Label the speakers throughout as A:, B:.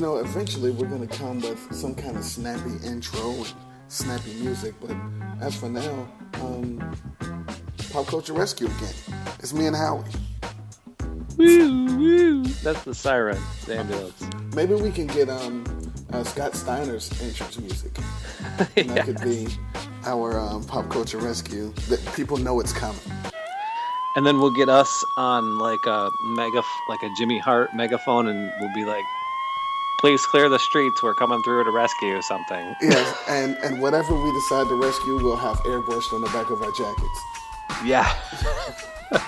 A: You know, eventually we're gonna come with some kind of snappy intro and snappy music, but as for now, um, Pop Culture Rescue again. It's me and Howie.
B: Woo, woo. That's the siren, the ambulance.
A: Maybe we can get um, uh, Scott Steiner's entrance music. And
B: yeah.
A: That could be our um, Pop Culture Rescue. That people know it's coming.
B: And then we'll get us on like a mega, like a Jimmy Hart megaphone, and we'll be like, "Please clear the streets. We're coming through to rescue something."
A: Yes, and and whatever we decide to rescue, we'll have airbrushed on the back of our jackets.
B: Yeah.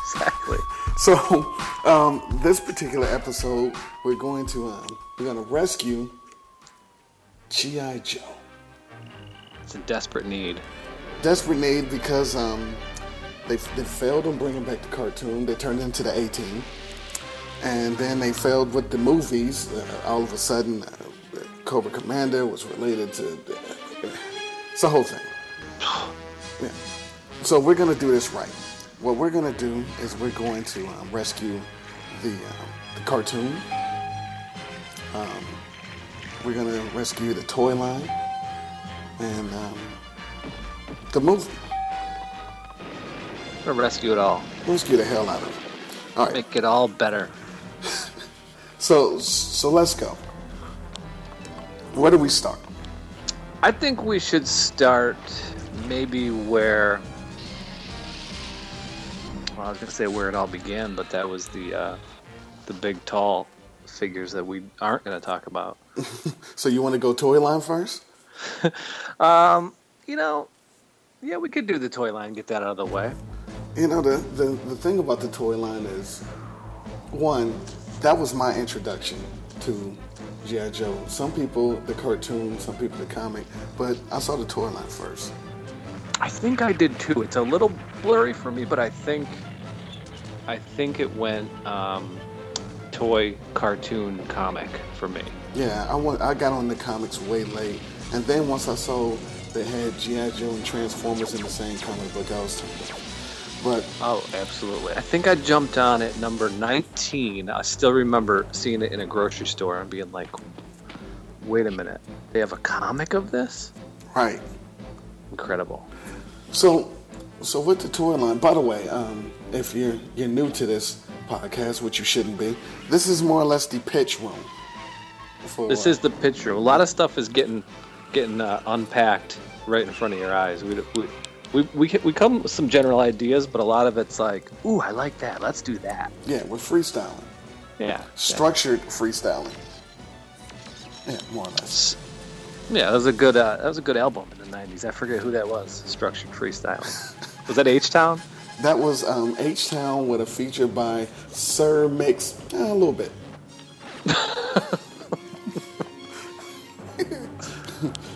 B: exactly.
A: So, um, this particular episode, we're going to um, we're going to rescue GI Joe.
B: It's a desperate need.
A: Desperate need because um, they they failed on bringing back the cartoon. They turned into the 18, and then they failed with the movies. Uh, all of a sudden, uh, Cobra Commander was related to. Uh, it's the whole thing. Yeah. So we're gonna do this right. What we're gonna do is we're going to um, rescue the um, the cartoon. Um, we're gonna rescue the toy line and um, the movie.
B: We're gonna rescue it all.
A: Rescue the hell out of it. All right.
B: Make it all better.
A: So so let's go. Where do we start?
B: I think we should start maybe where. Well, I was gonna say where it all began, but that was the uh, the big tall figures that we aren't gonna talk about.
A: So you want to go toy line first?
B: Um, you know, yeah, we could do the toy line, get that out of the way.
A: You know the, the the thing about the toy line is, one, that was my introduction to GI Joe. Some people the cartoon, some people the comic, but I saw the toy line first.
B: I think I did too. It's a little blurry for me, but I think I think it went um, toy cartoon comic for me.
A: Yeah, I went, I got on the comics way late, and then once I saw they had GI Joe and Transformers in the same comic book, I was turned off. But
B: Oh, absolutely. I think I jumped on at number 19. I still remember seeing it in a grocery store and being like, wait a minute, they have a comic of this?
A: right,
B: Incredible.
A: So, so with the toy line. By the way, um, if you're you're new to this podcast, which you shouldn't be, this is more or less the pitch room. For,
B: This is the picture. A lot of stuff is getting getting uh, unpacked right in front of your eyes. We, we, we, we, we come with some general ideas, but a lot of it's like, ooh, I like that. Let's do that.
A: yeah, we're freestyling,
B: Yeah.
A: structured freestyling. Yeah, more or less.
B: Yeah, that was a good uh, that was a good album in the '90s. I forget who that was. Structured Freestyle. was that H Town?
A: That was um, H Town with a feature by Sir Mix, eh, a little bit.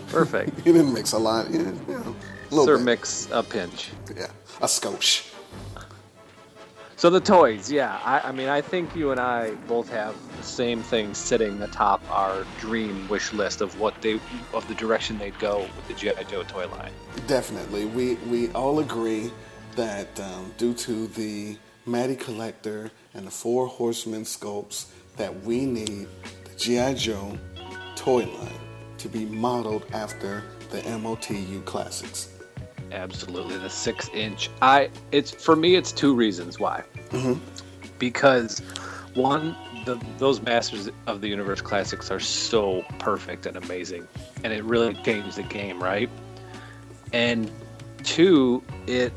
B: Perfect.
A: He didn't mix a lot. Yeah, yeah,
B: Sir
A: bit.
B: Mix a pinch.
A: Yeah, a skosh.
B: So the toys, yeah. I, I mean, I think you and I both have the same thing sitting atop our dream wish list of what they of the direction they'd go with the GI Joe toy line.
A: Definitely. We we all agree that um, due to the Matty Collector and the Four Horsemen sculpts, that we need the G.I. Joe toy line to be modeled after the MOTU classics.
B: Absolutely, the six inch. I it's for me. It's two reasons why. Mm-hmm. Because one, the those Masters of the Universe classics are so perfect and amazing, and it really changed the game, right? And two, it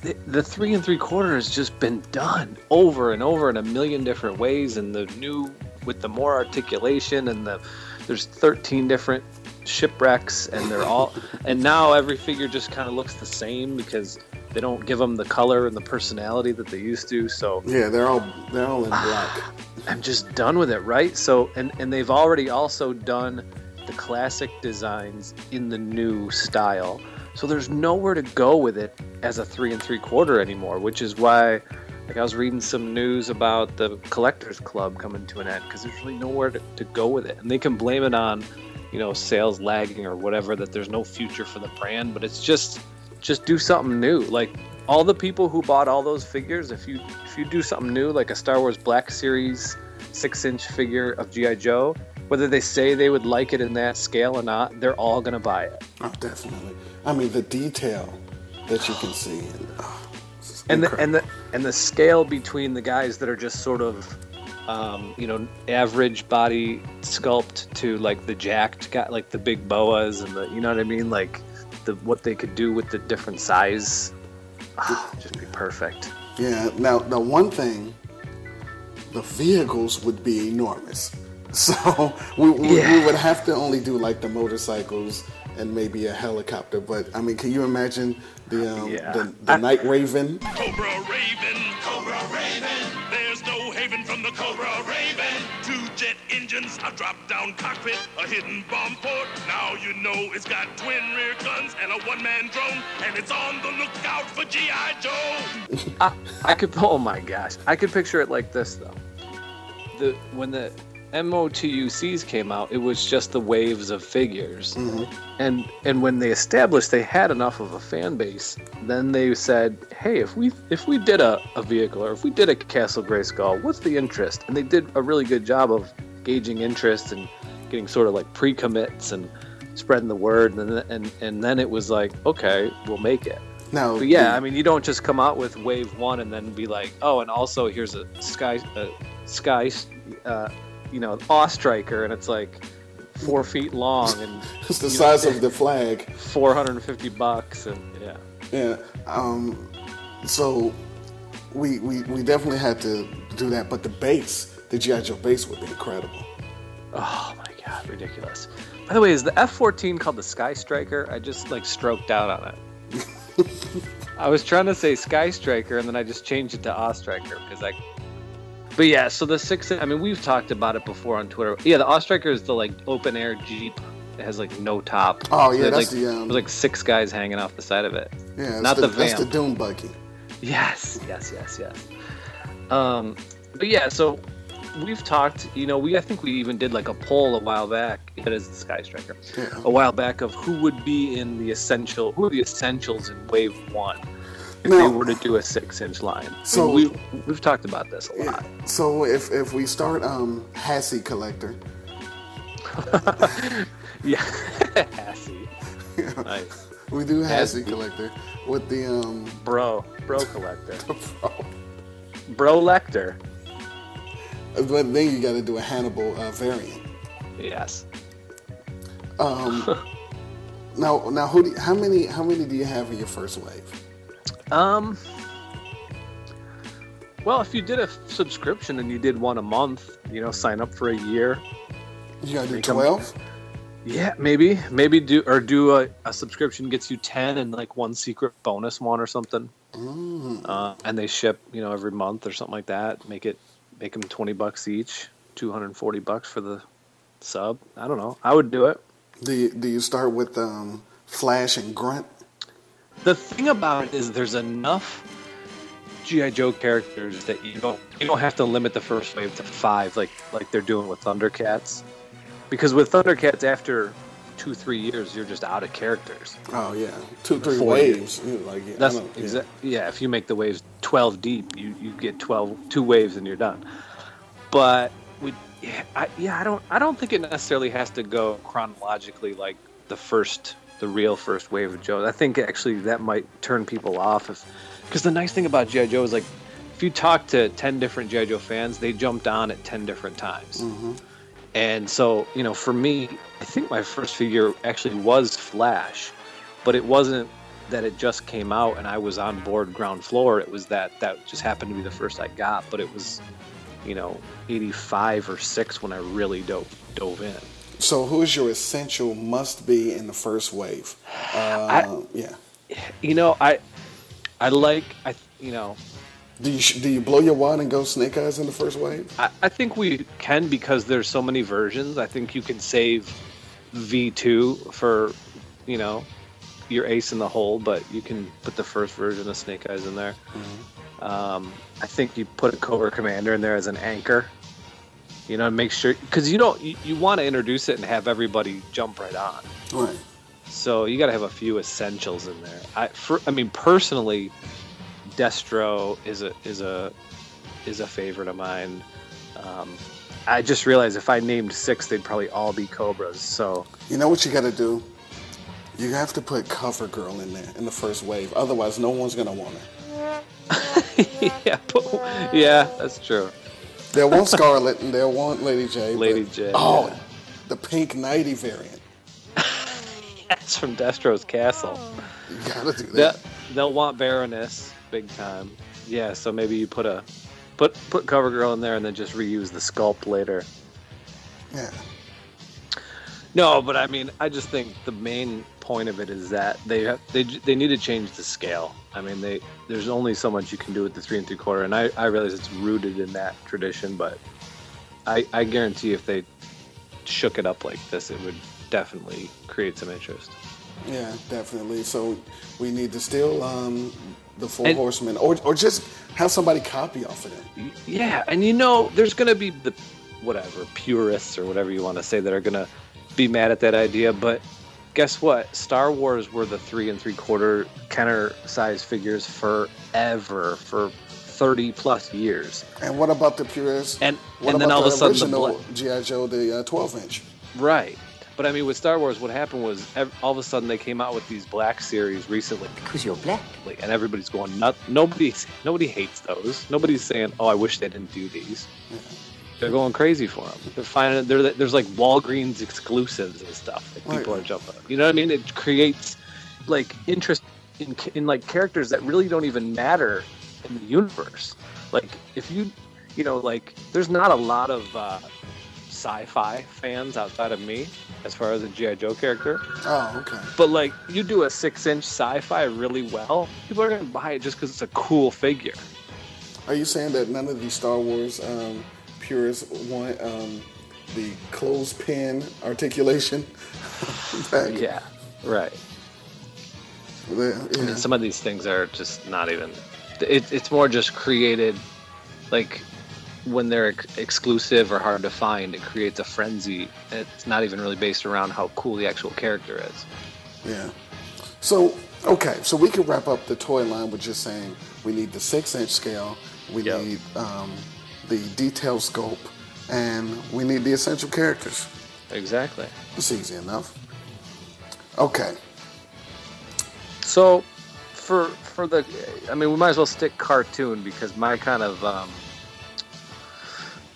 B: the, the three and three quarter has just been done over and over in a million different ways, and the new with the more articulation and the there's 13 different shipwrecks and they're all and now every figure just kind of looks the same because they don't give them the color and the personality that they used to so.
A: Yeah, they're all they're all in black.
B: i'm just done with it right? So and and they've already also done the classic designs in the new style. So there's nowhere to go with it as a three and three quarter anymore which is why like i was reading some news about the collectors club coming to an end because there's really nowhere to, to go with it. And they can blame it on you know sales lagging or whatever that there's no future for the brand but it's just just do something new like all the people who bought all those figures if you if you do something new like a star wars black series six inch figure of GI Joe, whether they say they would like it in that scale or not, they're all gonna buy it.
A: Oh, definitely. I mean, the detail that you can see, and, oh,
B: and the, and the and the scale between the guys that are just sort of um, you know average body sculpt to like the jacked guy like the big boas and the you know what i mean like the what they could do with the different size Ah, just be perfect
A: Yeah. Now, the one thing, the vehicles would be enormous. So we, we, we would have to only do like the motorcycles and maybe a helicopter. But I mean, can you imagine the um,
B: Yeah.
A: the, the Night Raven?
C: Cobra Raven, Cobra Raven. There's no haven from the Cobra Raven. Two jet engines, a drop-down cockpit, a hidden bomb port. Now you know it's got twin rear guns and a one-man drone, and it's on the lookout for GI Joe.
B: I, I could oh my gosh i could picture it like this though the when the motucs came out it was just the waves of figures. And and when they established they had enough of a fan base then they said hey if we if we did a, a vehicle or if we did a castle Grayskull what's the interest? And they did a really good job of gauging interest and getting sort of like pre-commits and spreading the word and then, and, and then it was like okay we'll make it.
A: No.
B: but yeah,
A: the-
B: I mean, you don't just come out with wave one and then be like, oh, and also here's a sky, a sky, uh, you know, awe striker, and it's like four feet long and
A: it's the
B: you know,
A: size of the flag.
B: 450 bucks, and yeah,
A: Yeah. Um, so we, we we definitely had to do that. But the base, the GI Joe base, would be incredible.
B: oh my god, ridiculous. By the way, is the F-14 called the Sky Striker? I just like stroked out on it. I was trying to say Sky Striker, and then I just changed it to Awe Striker because I. But yeah, so the six. I mean, we've talked about it before on Twitter. Yeah, the Awe Striker is the like open air Jeep. It has like no top.
A: Oh, yeah,
B: There's,
A: that's
B: like,
A: the, um,
B: there's like six guys hanging off the side of it.
A: Yeah,
B: Not
A: the,
B: the
A: that's the. Doom buggy.
B: Yes, yes, yes, yes. Um, but yeah, so we've talked. You know, we I think we even did like a poll a while back. It is the Sky Striker.
A: Yeah.
B: A while back of who would be in the essential, who are the essentials in Wave One if
A: Now-
B: they were to do a six-inch line.
A: So-
B: we we've talked about this a lot.
A: So if if we start um Hassie collector,
B: Yeah, Hassie. Nice,
A: we do Hassie
B: Hassie.
A: collector with the um
B: bro, bro collector, bro lector.
A: but then you got to do a Hannibal uh, variant.
B: Yes.
A: Um, now now who do, how many how many do you have in your first wave?
B: Um. Well, if you did a subscription and you did one a month, you know, sign up for a year.
A: You got to do twelve.
B: Yeah, maybe, maybe do or do a, a subscription gets you ten and like one secret bonus one or something.
A: Mm.
B: Uh, and they ship, you know, every month or something like that. Make it, make them twenty bucks each, two hundred and forty bucks for the sub. I don't know. I would do it.
A: Do you, do you start with um, Flash and Grunt?
B: The thing about it is, there's enough GI Joe characters that you don't you don't have to limit the first wave to five like like they're doing with Thundercats, because with Thundercats after two three years you're just out of characters.
A: Oh yeah, two three
B: Four
A: waves. Like yeah,
B: That's
A: know, yeah.
B: yeah. If you make the waves twelve deep, you you get 12, two waves and you're done. But we yeah I, yeah I don't I don't think it necessarily has to go chronologically like the first the real first wave of Joe. I think actually that might turn people off if because the nice thing about GI Joe is like if you talk to ten different GI Joe fans, they jumped on at ten different times.
A: Mm-hmm.
B: And so, you know, for me, I think my first figure actually was Flash, but it wasn't that it just came out and I was on board ground floor. It was that that just happened to be the first I got, but it was, you know, 85 or 6 when I really dove dove in.
A: So who is your essential must be in the first wave? Uh, yeah.
B: You know, I I like I you know,
A: Do you do you blow your wad and go Snake Eyes in the first wave?
B: I, I think we can because there's so many versions. I think you can save V2 for, you know, your ace in the hole, but you can put the first version of Snake Eyes in there. Um, I think you put a Cobra Commander in there as an anchor. You know, make sure because you don't you, you want to introduce it and have everybody jump right on.
A: Right.
B: So you got to have a few essentials in there. I, for, I mean, personally, Destro is a is a is a favorite of mine. Um, I just realized if I named six, they'd probably all be Cobras. So
A: You know what you got to do? You have to put Cover Girl in there in the first wave. Otherwise, no one's gonna want it.
B: yeah, but, yeah, that's true.
A: They'll want Scarlett and they'll want Lady J. but-
B: Lady J,
A: Oh,
B: yeah.
A: the pink nighty variant.
B: That's from Destro's Castle.
A: You gotta do
B: They'll,
A: that.
B: they'll want Baroness big time. Yeah, so maybe you put a put put CoverGirl in there and then just reuse the sculpt later.
A: Yeah.
B: No, but I mean, I just think the main point of it is that they have they they need to change the scale. I mean, they there's only so much you can do with the three and three quarter, and I I realize it's rooted in that tradition, but I I guarantee if they shook it up like this, it would definitely create some interest.
A: Yeah, definitely. So we need to steal um, the Four
B: And-
A: Horsemen, or or just have somebody copy off of them.
B: Yeah, and you know, there's gonna be the whatever purists or whatever you want to say that are gonna be mad at that idea, but guess what? Star Wars were the three and three quarter Kenner size figures forever for thirty plus years.
A: And what about the purists?
B: And-
A: what
B: and then
A: about
B: all of
A: the
B: a sudden the
A: original
B: bla-
A: GI Joe, the uh, 12 inch?
B: Right. But I mean, with Star Wars, what happened was ev- all of a sudden they came out with these black series recently,
D: Because you're black.
B: and everybody's going nuts. Nobody, nobody hates those. Nobody's saying, "Oh, I wish they didn't do these." They're going crazy for them. They're finding there. There's like Walgreens exclusives and stuff that people
A: Right.
B: are jumping. on. You know what I mean? It creates like interest in in like characters that really don't even matter in the universe. Like if you, you know, like there's not a lot of uh, sci-fi fans outside of me as far as a GI Joe character.
A: Oh, okay.
B: But like you do a six-inch sci-fi really well, people are gonna buy it just because it's a cool figure.
A: Are you saying that none of these Star Wars um, purists want um, the clothespin articulation?
B: Yeah, right.
A: The-
B: I mean, some of these things are just not even. It, it's more just created, like when they're ex- exclusive or hard to find, it creates a frenzy. It's not even really based around how cool the actual character is.
A: Yeah. So, okay, so we can wrap up the toy line with just saying we need the six inch scale, we
B: Yep.
A: need um, the detail scope, and we need the essential characters.
B: Exactly.
A: It's easy enough. Okay.
B: So, for for the, I mean, we might as well stick cartoon because my kind of um,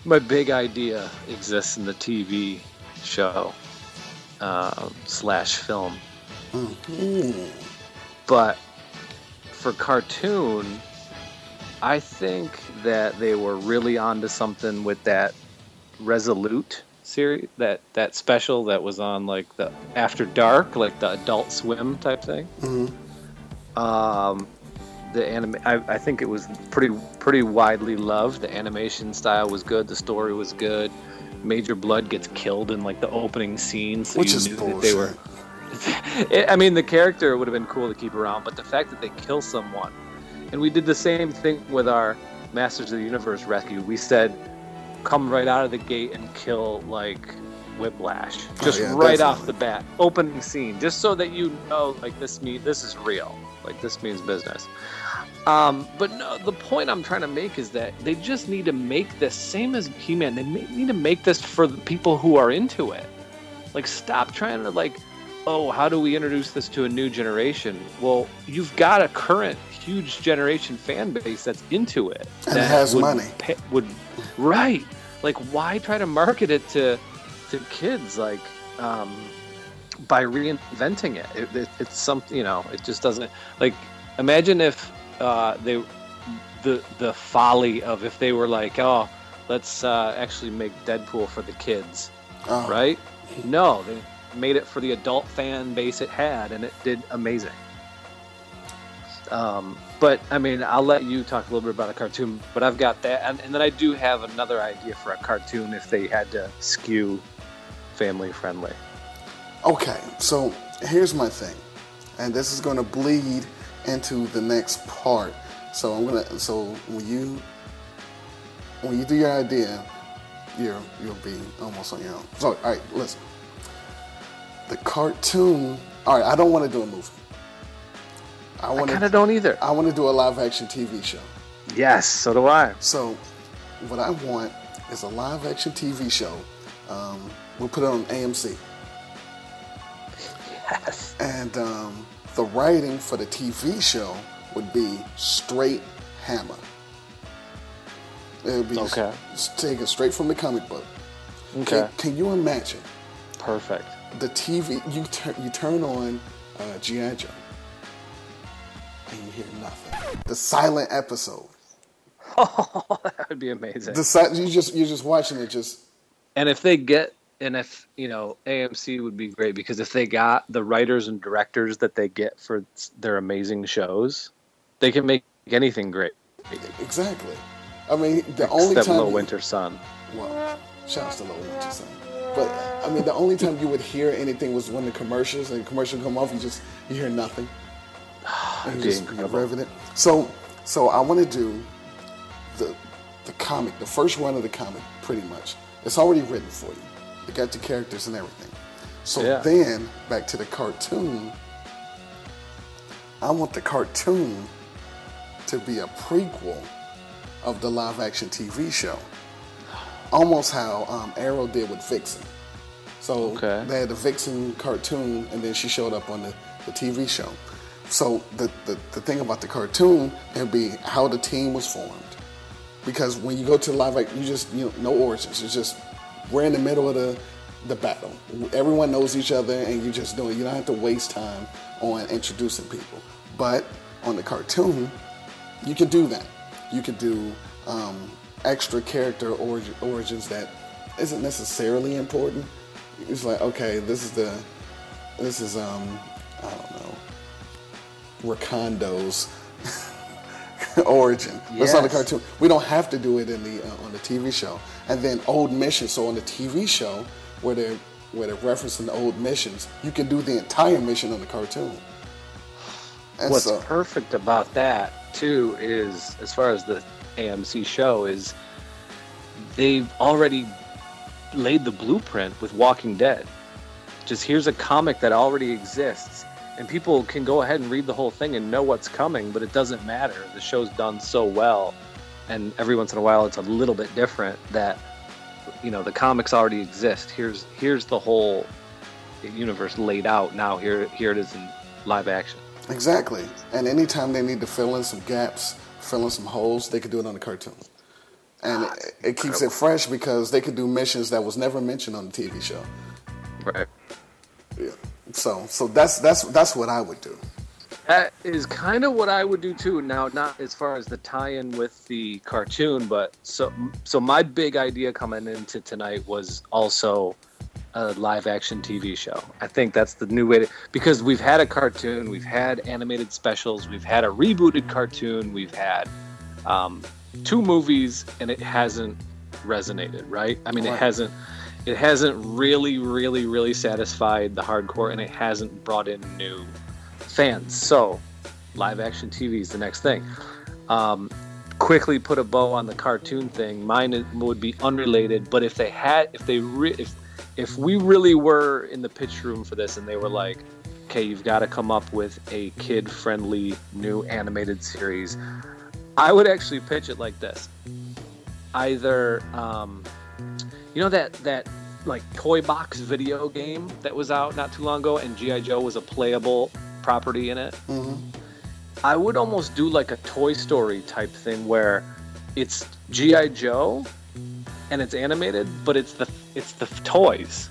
B: my big idea exists in the TV show uh, slash film. But for cartoon, I think that they were really onto something with that Resolute series, that that special that was on like the After Dark, like the Adult Swim type thing. Um, the anime, I, I think it was pretty pretty widely loved. The animation style was good. The story was good. Major Bludd gets killed in like the opening scene, so
A: Which
B: you
A: is
B: knew
A: bullshit.
B: that they were. It- I mean, the character would have been cool to keep around, but the fact that they kill someone, and we did the same thing with our Masters of the Universe rescue. We said, come right out of the gate and kill like Whiplash, just
A: Oh, yeah,
B: right off the bat, opening scene, just so that you know, like this mean this is real, like this means business. Um, but no, the point I'm trying to make is that they just need to make this same as He-Man. They ma- need to make this for the people who are into it. Like, stop trying to like, oh, how do we introduce this to a new generation? Well, you've got a current huge generation fan base that's into it.
A: And
B: that
A: has
B: would
A: money.
B: pa- would right? Like, why try to market it to to kids? Like, um, by reinventing it. It, it. It's something you know. It just doesn't like. Imagine if uh, they the the folly of if they were like, oh, let's uh, actually make Deadpool for the kids,
A: Oh,
B: right? No, they made it for the adult fan base it had, and it did amazing. Um, but I mean, I'll let you talk a little bit about a cartoon, but I've got that, and, and then I do have another idea for a cartoon if they had to skew family friendly.
A: Okay, so here's my thing, and this is going to bleed into the next part. So I'm gonna. So when you when you do your idea, you're you'll be almost on your own. So all right, listen. The cartoon. All right, I don't want to do a movie. I
B: I
A: want
B: kind of don't either.
A: I want to do a live action TV show.
B: Yes, so do I.
A: So, what I want is a live action TV show. Um, we'll put it on AMC.
B: Yes.
A: And um, the writing for the TV show would be straight hammer. It would be
B: Okay.
A: s- taken straight from the comic book.
B: Okay.
A: Can, can you imagine
B: Perfect.
A: The TV? You turn you turn on uh, GI Joe, and you hear nothing. The silent episode.
B: Oh, that would be amazing.
A: The si- you just you're just watching it. Just
B: And if they get, and if you know, AMC would be great because if they got the writers and directors that they get for their amazing shows, they can make anything great.
A: exactly. I mean, the only
B: Except
A: time
B: Little
A: you-
B: Winter Sun.
A: Well, shouts to Little Winter Sun. But I mean, the only time you would hear anything was when the commercials and the commercial come off. You just you hear nothing. And
B: It'd
A: you
B: be
A: just
B: incredible.
A: So, so I want to do the the comic, the first run of the comic, pretty much. It's already written for you. You got the characters and everything. So
B: Yeah.
A: then back to the cartoon. I want the cartoon to be a prequel of the live action TV show. Almost how um, Arrow did with Vixen. So
B: Okay.
A: they had the Vixen cartoon, and then she showed up on the, the TV show. So the, the, the thing about the cartoon would be how the team was formed. Because when you go to live, like you just you know no origins. It's just we're in the middle of the the battle. Everyone knows each other, and you just do it. You don't have to waste time on introducing people. But on the cartoon, you could do that. You could do um, extra character origin, origins that isn't necessarily important. It's like okay, this is the this is um I don't know Recondo's origin. That's not a cartoon. We don't have to do it in the uh, on the TV show. And then old missions. So on the TV show, where they're where they're referencing the old missions, you can do the entire mission on the cartoon. And
B: What's
A: so,
B: perfect about that too is, as far as the AMC show is, they've already laid the blueprint with Walking Dead. Just here's a comic that already exists, and people can go ahead and read the whole thing and know what's coming, but it doesn't matter. The show's done so well, and every once in a while it's a little bit different that you know the comics already exist. Here's here's the whole universe laid out. Now here here it is in live action.
A: exactly. And anytime they need to fill in some gaps, fill in some holes, they could do it on the cartoon. And ah, it, it keeps it fresh because they could do missions that was never mentioned on the TV show.
B: Right.
A: Yeah. So so that's that's that's what I would do.
B: That is kind of what I would do too. Now, not as far as the tie-in with the cartoon, but so so my big idea coming into tonight was also a live-action TV show. I think that's the new way to because we've had a cartoon, we've had animated specials, we've had a rebooted cartoon, we've had um, two movies, and it hasn't resonated, right? I mean, it hasn't. It hasn't really, really, really satisfied the hardcore, and it hasn't brought in new fans. So, live action TV is the next thing. Um, quickly put a bow on the cartoon thing. Mine would be unrelated, but if they had, if they, re- if if we really were in the pitch room for this, and they were like, "Okay, you've got to come up with a kid-friendly new animated series," I would actually pitch it like this: either, um, you know that that like toy box video game that was out not too long ago, and GI Joe was a playable property in it.
A: hmm
B: I would almost do like a Toy Story type thing where it's GI Joe and it's animated, but it's the it's the toys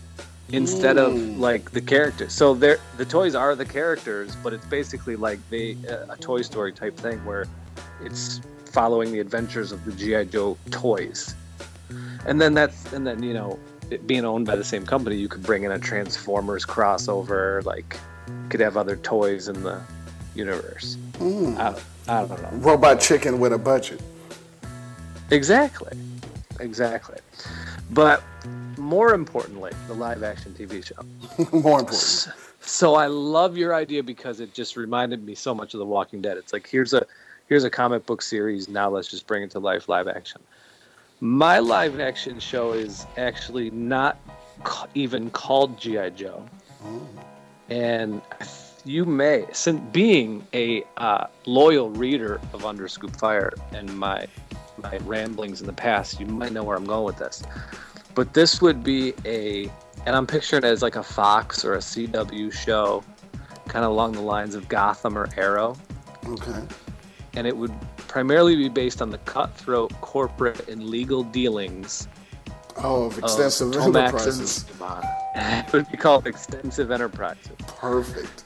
B: instead of
A: Mm.
B: like the characters. So they're the toys are the characters, but it's basically like they a a Toy Story type thing where it's following the adventures of the GI Joe toys. And then that's and then you know it being owned by the same company, you could bring in a Transformers crossover, like could have other toys in the universe.
A: Mm.
B: I, I don't know.
A: Robot chicken with a budget.
B: Exactly. Exactly. But more importantly, the live action TV show.
A: More important.
B: So I love your idea because it just reminded me so much of The Walking Dead. It's like here's a here's a comic book series. Now let's just bring it to life, live action. My live action show is actually not ca- even called GI Joe, and you may, since being a uh, loyal reader of Under Scoop Fire and my my ramblings in the past, you might know where I'm going with this. But this would be a, and I'm picturing it as like a Fox or a CW show, kind of along the lines of Gotham or Arrow.
A: Okay.
B: And it would primarily be based on the cutthroat corporate and legal dealings
A: Oh, of extensive
B: of
A: enterprises.
B: It would be called Extensive Enterprises.
A: Perfect.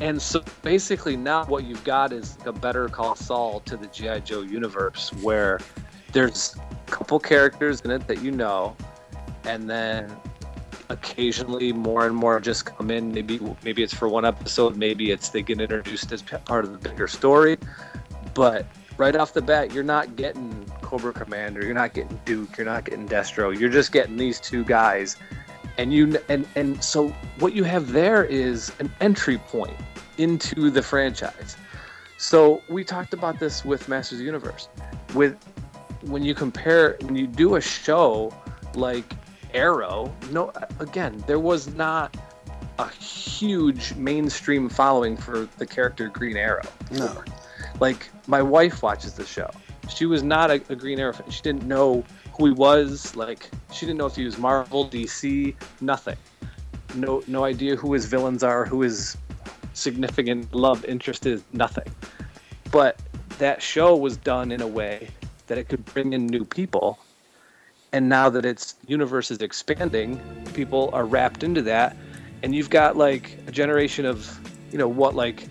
B: And so basically, now what you've got is a Better Call Saul to the G.I. Joe universe where there's a couple characters in it that you know, and then occasionally more and more just come in. Maybe maybe it's for one episode, maybe it's they get introduced as part of the bigger story. But right off the bat, you're not getting Cobra Commander, you're not getting Duke, you're not getting Destro. You're just getting these two guys and you and and so what you have there is an entry point into the franchise. So we talked about this with masters of the universe. With when you compare when you do a show like arrow no again there was not a huge mainstream following for the character green arrow.
A: No.
B: like my wife watches the show. She was not a, a green arrow fan. She didn't know who he was like she didn't know if he was marvel dc nothing. No no idea who his villains are who his significant love interest is nothing. But that show was done in a way that it could bring in new people and now that its universe is expanding people are wrapped into that and you've got like a generation of you know what like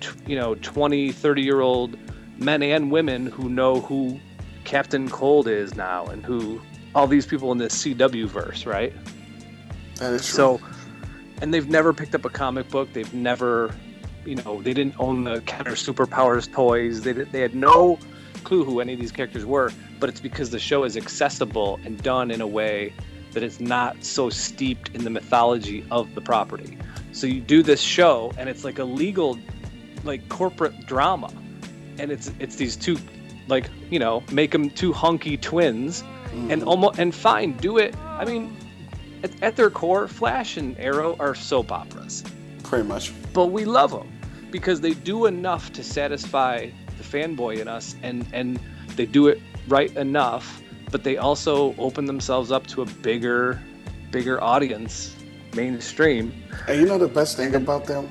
B: t- you know 20 30 year old men and women who know who captain cold is now and who all these people in this cw verse right?
A: That is true.
B: so and they've never picked up a comic book. They've never you know they didn't own the Kenner superpowers toys. They, they had no clue who any of these characters were but it's because the show is accessible and done in a way that it's not so steeped in the mythology of the property. So you do this show and it's like a legal like corporate drama. And it's it's these two like you know make them two hunky twins and almost and fine do it i mean at, at their core flash and arrow are soap operas
A: Pretty much.
B: but we love them because they do enough to satisfy the fanboy in us and and they do it right enough but they also open themselves up to a bigger bigger audience mainstream
A: And you know the best thing about them?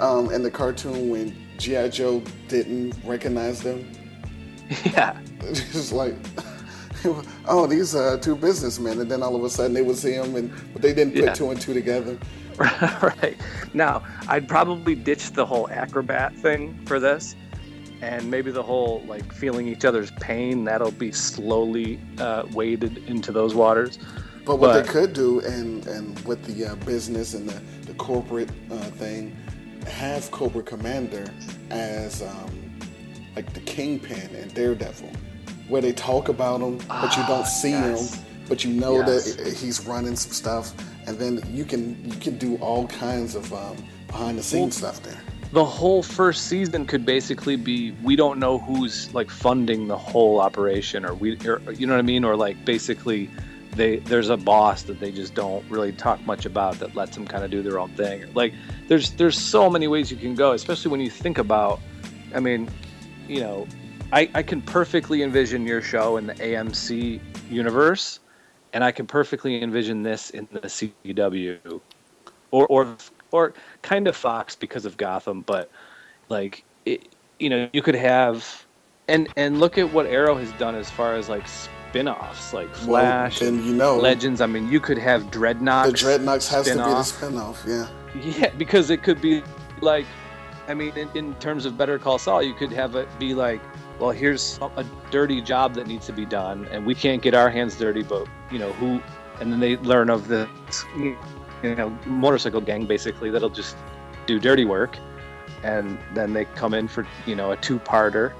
A: Um, in the cartoon when G.I. Joe didn't recognize them?
B: yeah
A: It's just like, oh, these are two businessmen. And then all of a sudden they would see them, and, but they didn't put
B: Yeah.
A: two and two together.
B: right now i'd probably ditch the whole acrobat thing for this and maybe the whole like feeling each other's pain that'll be slowly uh, waded into those waters
A: But what
B: But-
A: they could do, and, and with the uh, business and the, the corporate uh, thing, have Cobra Commander as um, like the Kingpin and Daredevil, where they talk about him, but you don't see
B: Ah, yes.
A: him, but you know
B: Yes.
A: that he's running some stuff, and then you can you can do all kinds of um, behind the scenes stuff there.
B: the whole first season could basically be we don't know who's like funding the whole operation or we or, you know what i mean or like basically they there's a boss that they just don't really talk much about that lets them kind of do their own thing like there's there's so many ways you can go especially when you think about i mean you know i i can perfectly envision your show in the amc universe and i can perfectly envision this in the cw or or or kind of Fox because of Gotham, but like it, you know, you could have and and look at what Arrow has done as far as like spin-offs, like Flash,
A: Well, then you know
B: Legends. I mean, you could have Dreadnok.
A: the Dreadnoks has to be the
B: spin-off.
A: spinoff. Yeah.
B: Yeah, because it could be like, I mean, in, in terms of Better Call Saul, you could have it be like, well, here's a dirty job that needs to be done, and we can't get our hands dirty, but you know who, and then they learn of the, you know, motorcycle gang basically that'll just do dirty work, and then they come in for you know a two-parter,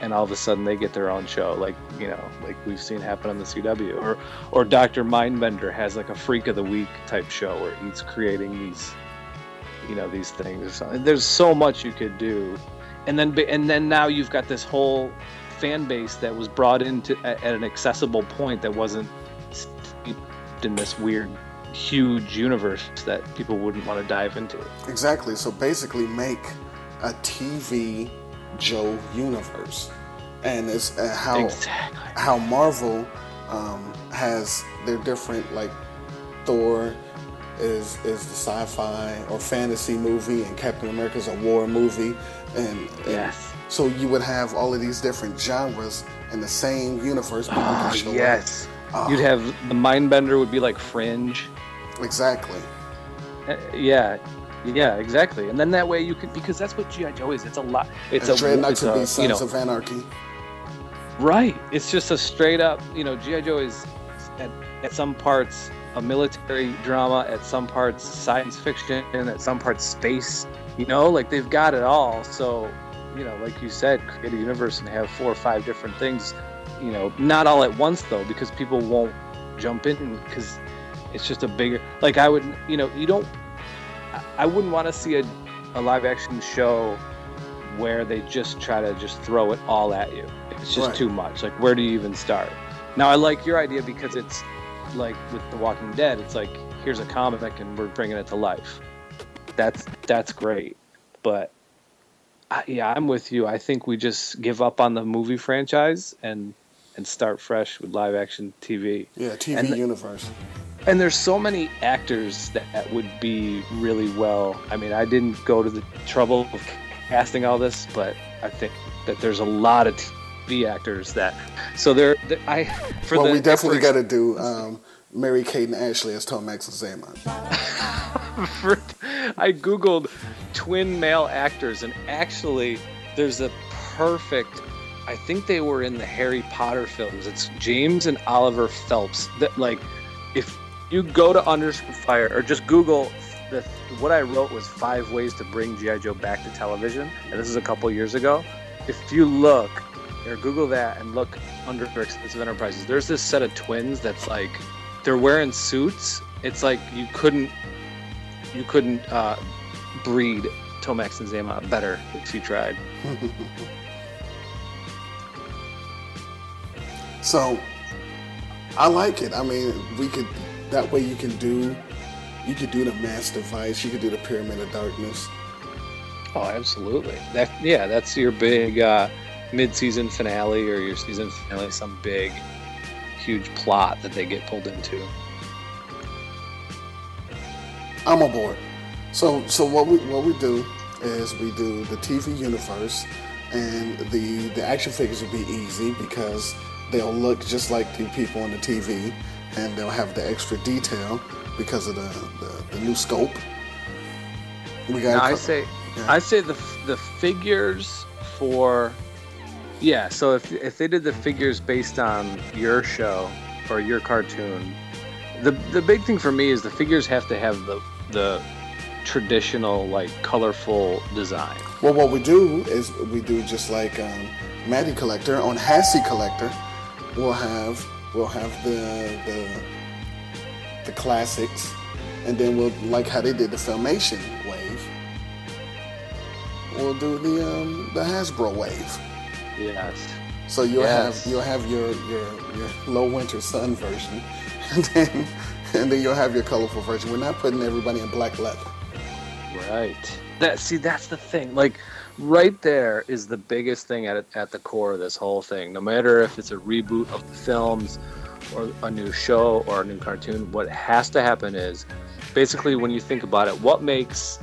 B: and all of a sudden they get their own show, like you know, like we've seen happen on the CW, or or Doctor Mindbender has like a Freak of the Week type show where he's creating these you know these things. There's so much you could do, and then and then now you've got this whole fan base that was brought into at, at an accessible point that wasn't in this weird, huge universe that people wouldn't want to dive into.
A: Exactly. So basically, make a TV Joe universe, and it's uh, how
B: Exactly.
A: how Marvel um, has their different like Thor is is the sci-fi or fantasy movie, and Captain America is a war movie, and, and
B: Yes.
A: so you would have all of these different genres in the same universe. People can show up.
B: yes.
A: Oh.
B: You'd have the Mindbender would be like Fringe.
A: exactly.
B: Uh, yeah. Yeah, exactly. And then that way you could because that's what GI Joe is. It's a lot. It's
A: and
B: a Dreadnok
A: could be
B: you know,
A: of Anarchy.
B: Right. It's just a straight up, you know, G.I. Joe is at, at some parts a military drama, at some parts science fiction, at some parts space. You know, like they've got it all. So, you know, like you said, create a universe and have four or five different things. You know, not all at once though, because people won't jump in because it's just a bigger. Like I would, you know, you don't. I- I wouldn't want to see a, a live action show where they just try to just throw it all at you. It's just
A: Right.
B: too much. Like, where do you even start? Now, I like your idea because it's like with The Walking Dead. It's like here's a comic and we're bringing it to life. That's that's great, but I, yeah, I'm with you. I think we just give up on the movie franchise and and start fresh with live action TV.
A: Yeah, TV
B: And the-
A: universe.
B: And there's so many actors that would be really well. I mean, I didn't go to the trouble of casting all this, but I think that there's a lot of TV actors that. So there, I for
A: well,
B: the
A: we definitely got to do um, Mary Kate and Ashley as Tomax and
B: for- I googled twin male actors, and actually, there's a perfect. I think they were in the Harry Potter films. It's James and Oliver Phelps. That like, if you go to Under Fire or just Google the what I wrote was five ways to bring GI Joe back to television, and this is a couple years ago. If you look or Google that and look under Extensive Enterprises, there's this set of twins that's like they're wearing suits. It's like you couldn't you couldn't uh, breed Tomax and Xamot better if you tried.
A: So I like it. I mean, we could that way you can do you could do the mass device, you could do the pyramid of darkness.
B: Oh, absolutely. That yeah, that's your big uh, mid-season finale or your season finale, some big, huge plot that they get pulled into.
A: I'm aboard. So so what we what we do is we do the TV universe and the the action figures will be easy because they'll look just like the people on the TV and they'll have the extra detail because of the, the, the new scope. We got
B: I say,
A: Yeah.
B: I say the the figures for, yeah. So if if they did the figures based on your show or your cartoon, the the big thing for me is the figures have to have the the traditional like colorful design.
A: Well, what we do is we do just like um, Matty Collector on Hassie Collector. We'll have we'll have the the the classics, and then we'll like how they did the Filmation wave. We'll do the um, the Hasbro wave.
B: Yes.
A: So you'll
B: Yes.
A: have you'll have your your your low winter sun version, and then and then you'll have your colorful version. We're not putting everybody in black leather.
B: Right. That see, that's the thing. Like, right there is the biggest thing at at the core of this whole thing. No matter if it's a reboot of the films, or a new show, or a new cartoon, what has to happen is, basically, when you think about it, what makes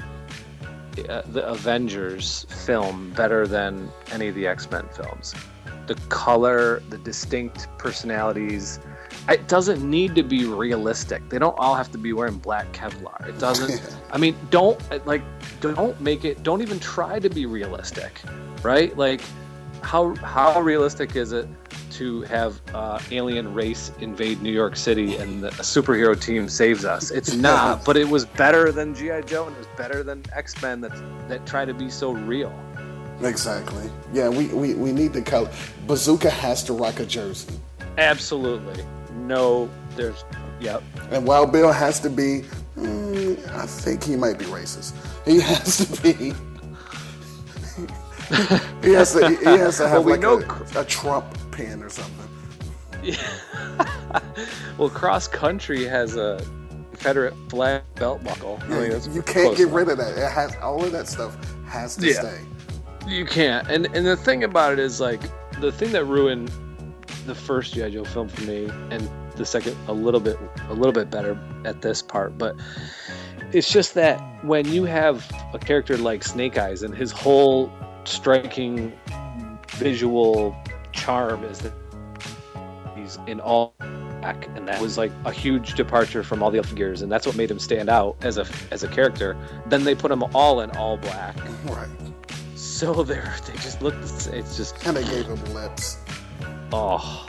B: uh, the Avengers film better than any of the X Men films? The color, the distinct personalities. It doesn't need to be realistic. They don't all have to be wearing black Kevlar. It doesn't. I mean, don't like, don't make it. Don't even try to be realistic, right? Like, how how realistic is it to have uh, alien race invade New York City and the, a superhero team saves us? It's not, but it was better than GI Joe and it was better than X Men that that try to be so real.
A: Exactly. Yeah, we, we, we need the color. Bazooka has to rock a jersey.
B: Absolutely, no. There's, yep.
A: And Wild Bill has to be, mm, I think he might be racist. He has to be. he has to. He has to have
B: Well, we
A: like
B: know
A: a, a Trump pin or something. Yeah.
B: Well, cross country has a Confederate flag belt buckle. I think that's
A: you can't get
B: enough.
A: rid of that. It has all of that stuff has to
B: Yeah.
A: stay.
B: You can't. And and the thing about it is like the thing that ruined the first GI Joe film for me, and the second a little bit a little bit better at this part, but it's just that when you have a character like Snake Eyes and his whole striking visual charm is that he's in all black, and that was like a huge departure from all the other figures, and that's what made him stand out as a as a character. Then they put him all in all black,
A: Right.
B: so they're they just look. It's just
A: And they gave him lips.
B: oh.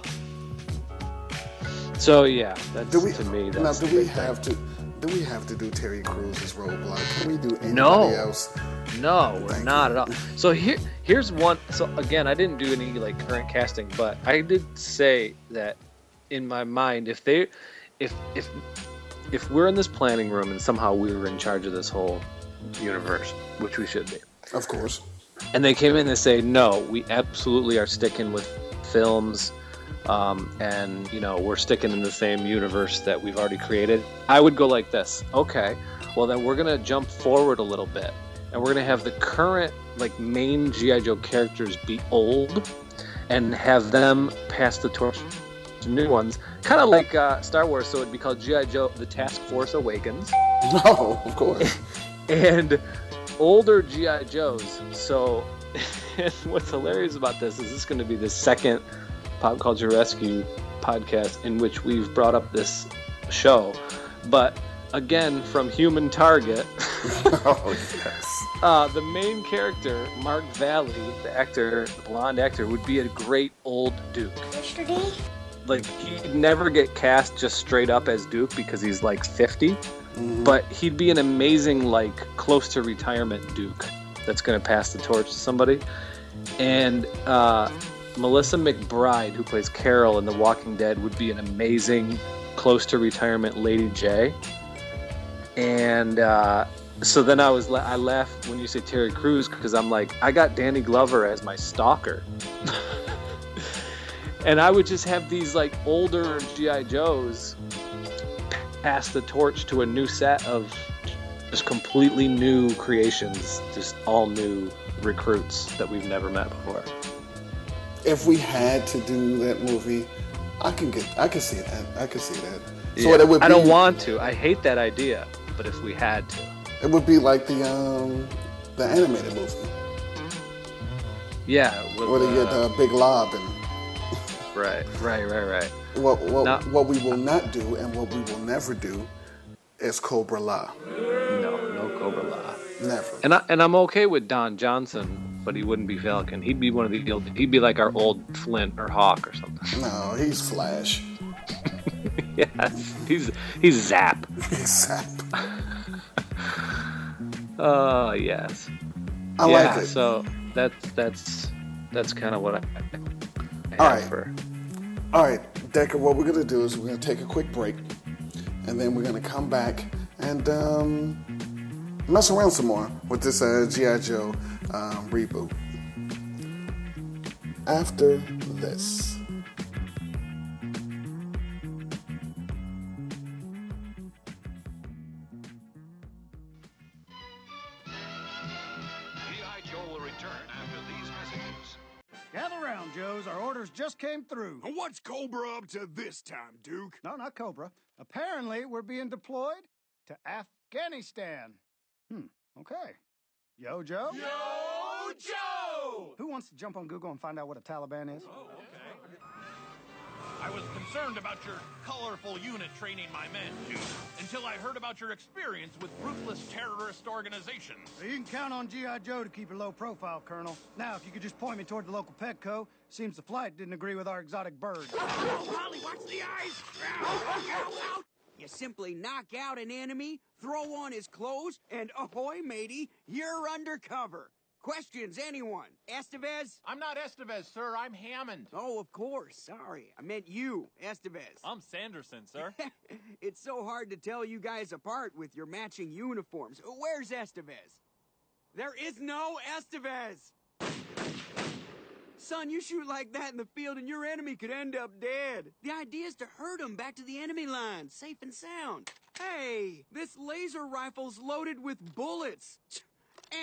B: So yeah, that's
A: we
B: to me.
A: now? Do we
B: big thing.
A: have to? Do we have to do Terry Crews's roadblock? Can we do anybody
B: No.
A: else?
B: No, we're not
A: you.
B: at all. So here, here's one. So again, I didn't do any like current casting, but I did say that in my mind, if they, if if if we're in this planning room and somehow we were in charge of this whole universe, which we should be,
A: Of course.
B: and they came in and say, no, we absolutely are sticking with films, um, and you know we're sticking in the same universe that we've already created. I would go like this. Okay, well then we're gonna jump forward a little bit, and we're gonna have the current like main GI Joe characters be old, and have them pass the torch to new ones, kind of like uh, Star Wars. So it'd be called GI Joe: The Task Force Awakens
A: No, of course.
B: and older GI Joes. So, what's hilarious about this is this is going to be the second Pop Culture Rescue podcast in which we've brought up this show, but again from Human Target.
A: oh yes.
B: Uh, the main character, Mark Valley, the actor, the blonde actor, would be a great old Duke. Like he'd never get cast just straight up as Duke because he's like 50
A: Mhm.
B: but he'd be an amazing like close to retirement duke that's going to pass the torch to somebody and uh, melissa mcbride who plays carol in the walking dead would be an amazing close to retirement lady jaye and uh, so then i was la- i laughed when you say terry Crews because i'm like i got danny glover as my stalker and i would just have these like older gi joes pass the torch to a new set of just completely new creations, just all new recruits that we've never met before.
A: If we had to do that movie, I can get. I can see that. I can see that. So
B: Yeah.
A: it would be,
B: I don't want to. I hate that idea. But if we had to,
A: It would be like the um the animated movie
B: yeah, with,
A: where they get
B: uh,
A: uh, Big Lob and
B: right, right, right, right.
A: what what,
B: No.
A: what we will not do and what we will never do is Cobra La.
B: No, no Cobra La.
A: Never.
B: And I and I'm okay with Don Johnson, but he wouldn't be Falcon. He'd be one of the old. He'd be like our old Flint or Hawk or something.
A: No, he's Flash.
B: yes, he's he's Zap.
A: He's Zap.
B: Oh yes.
A: I
B: yeah,
A: like it.
B: So that's that's that's kind of what I, I have
A: All right.
B: for.
A: All right, Decker, what we're going to do is we're going to take a quick break, and then we're going to come back and um, mess around some more with this uh, G.I. Joe um, reboot. After this.
D: G.I. Joe will return after these messages.
E: Gather round, Joes. Our orders just came through.
F: What's Cobra up to this time, Duke?
E: No, not Cobra. Apparently, we're being deployed to Afghanistan. Hmm, okay. Yo, Joe?
F: Yo, Joe!
E: Who wants to jump on Google and find out what a Taliban is? Oh, okay.
G: I was concerned about your colorful unit training my men, Duke, until I heard about your experience with ruthless terrorist organizations.
E: You can count on G.I. Joe to keep a low profile, Colonel. Now, if you could just point me toward the local Petco, seems the flight didn't agree with our exotic bird.
F: Polly, watch the eyes!
H: You simply knock out an enemy, throw on his clothes, and ahoy, matey, you're undercover. Questions, anyone? Estevez?
G: I'm not Estevez, sir. I'm Hammond.
H: Oh, of course. Sorry. I meant you, Estevez.
G: I'm Sanderson, sir.
H: it's so hard to tell you guys apart with your matching uniforms. Where's Estevez? There is no Estevez! Son, you shoot like that in the field and your enemy could end up dead. The idea is to herd him back to the enemy line, safe and sound. Hey, this laser rifle's loaded with bullets.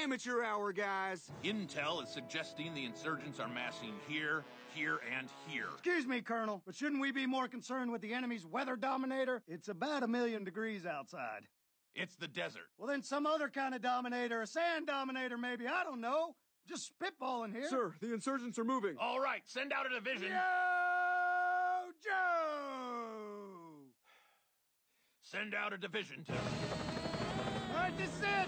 H: Amateur hour, guys.
G: Intel is suggesting the insurgents are massing here, here, and here.
E: Excuse me, Colonel, but shouldn't we be more concerned with the enemy's weather dominator? It's about a million degrees outside.
G: It's the desert.
E: Well, then some other kind of dominator, a sand dominator, maybe. I don't know. Just spitballing here.
H: Sir, the insurgents are moving.
G: All right, send out a division.
E: Yo, Joe!
G: Send out a division to.
E: All right, this is it.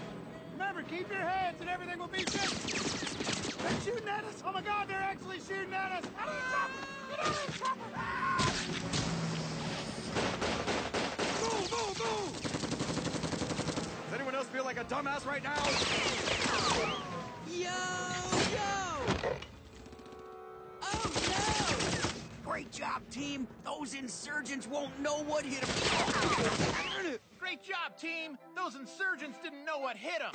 E: Remember, keep your heads and everything will be good. They're shooting at us. Oh my God, they're actually shooting at us. Out of the chopper! Get out of the chopper! Ah!
H: Move, move, move!
I: Does anyone else feel like a dumbass right now?
H: Yo, yo! Great job, team. Those insurgents won't know what hit them.
G: Great job, team. Those insurgents didn't know what hit them.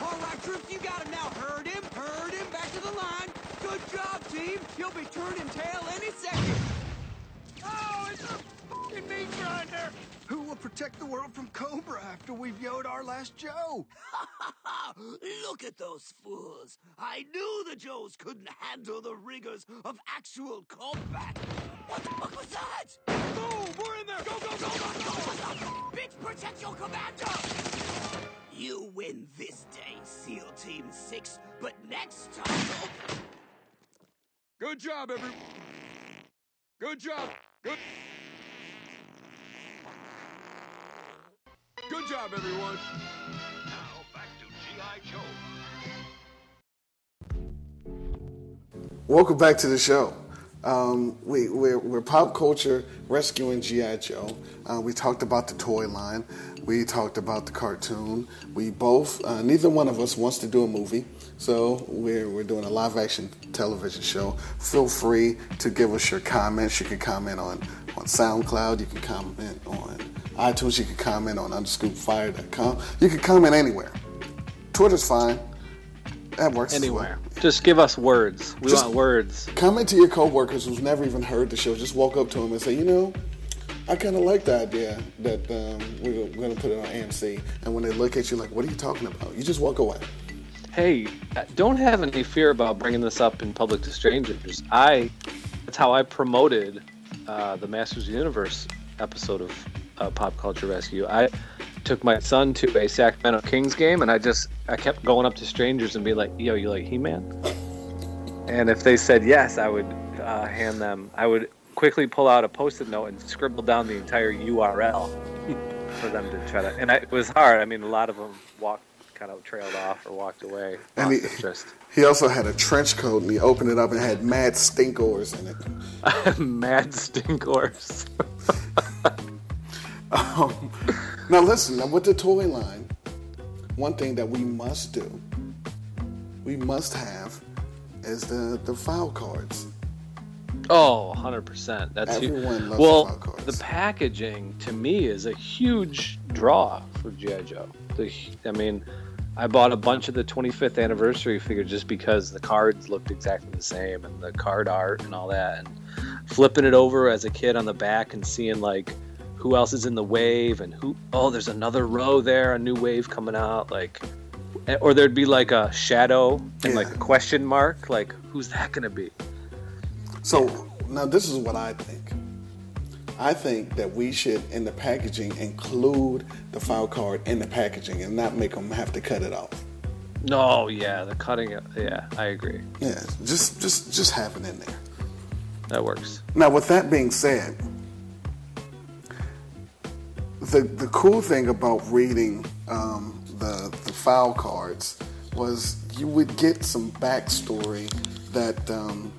H: All right, troops, you got him now. Herd him, herd him back to the line. Good job, team. He'll be turning tail any second.
E: Oh, it's a fucking meat grinder! Who will protect the world from Cobra after we've yoed our last Joe?
H: Look at those fools. I knew the Joes couldn't handle the rigors of actual combat. What the fuck was that? Move! We're in there! Go, go, go, go, go! Bitch, protect your commander! You win this day, SEAL Team 6, but next time...
I: Good job, everyone. Good job. Good. Good job, everyone.
D: Now back to G.I. Joe.
A: Welcome back to the show. Um, we, we're, we're pop culture rescuing G.I. Joe. Uh, we talked about the toy line. We talked about the cartoon. We both, uh, neither one of us wants to do a movie, so we're, we're doing a live action television show. Feel free to give us your comments. You can comment on, on SoundCloud. You can comment on iTunes. You can comment on underscoopfire.com. You can comment anywhere. Twitter's fine. That works.
B: Anywhere. Just give us words. We
A: Just-
B: want words.
A: Comment to your coworkers who's never even heard the show. Just walk up to them and say, you know, I kind of like the idea that um, we're, we're going to put it on AMC. And when they look at you like, what are you talking about? You just walk away.
B: Hey, uh, don't have any fear about bringing this up in public to strangers. I, that's how I promoted uh, the Masters of the Universe episode of uh, Pop Culture Rescue. I took my son to a Sacramento Kings game, and I just I kept going up to strangers and be like, "Yo, you like He-Man?" And if they said yes, I would uh, hand them. I would quickly pull out a post-it note and scribble down the entire URL for them to try to. And I, it was hard. I mean, a lot of them walked, kind of trailed off or walked away.
A: And he,
B: interest.
A: he also had a trench coat and he opened it up and had mad stinkors in it.
B: Mad stinkors.
A: Um, now listen, now with the toy line, one thing that we must do, we must have, is the the file cards.
B: Oh, 100%. That's hu-
A: Everyone loves
B: well,
A: file cards.
B: the packaging to me is a huge draw for GI Joe. The, I mean, I bought a bunch of the 25th anniversary figures just because the cards looked exactly the same and the card art and all that. And flipping it over as a kid on the back and seeing like who else is in the wave and who oh there's another row there, a new wave coming out like eh, or there'd be like a shadow and like a question mark like who's that going to be?
A: So now this is what I think. I think that we should, in the packaging, include the file card in the packaging and not make them have to cut it off.
B: No, yeah, the cutting it. Yeah, I agree.
A: Yeah, just just just have it in there.
B: That works.
A: Now, with that being said, the the cool thing about reading um, the the file cards was you would get some backstory that um,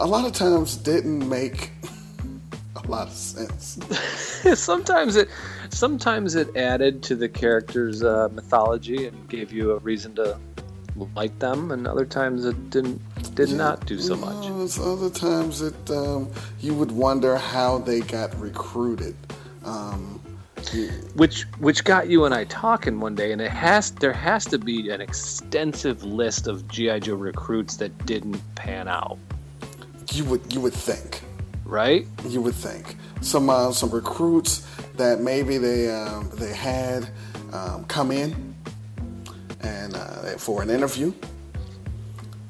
A: a lot of times didn't make a lot of sense.
B: sometimes it, sometimes it added to the character's uh, mythology and gave you a reason to like them, and other times it didn't did not do so much.
A: No, it's other times that um, you would wonder how they got recruited. Um,
B: Which which got you and I talking one day, and it has there has to be an extensive list of GI Joe recruits that didn't pan out,
A: you would you would think.
B: right?
A: you would think some uh, some recruits that maybe they um, they had um, come in and uh, for an interview.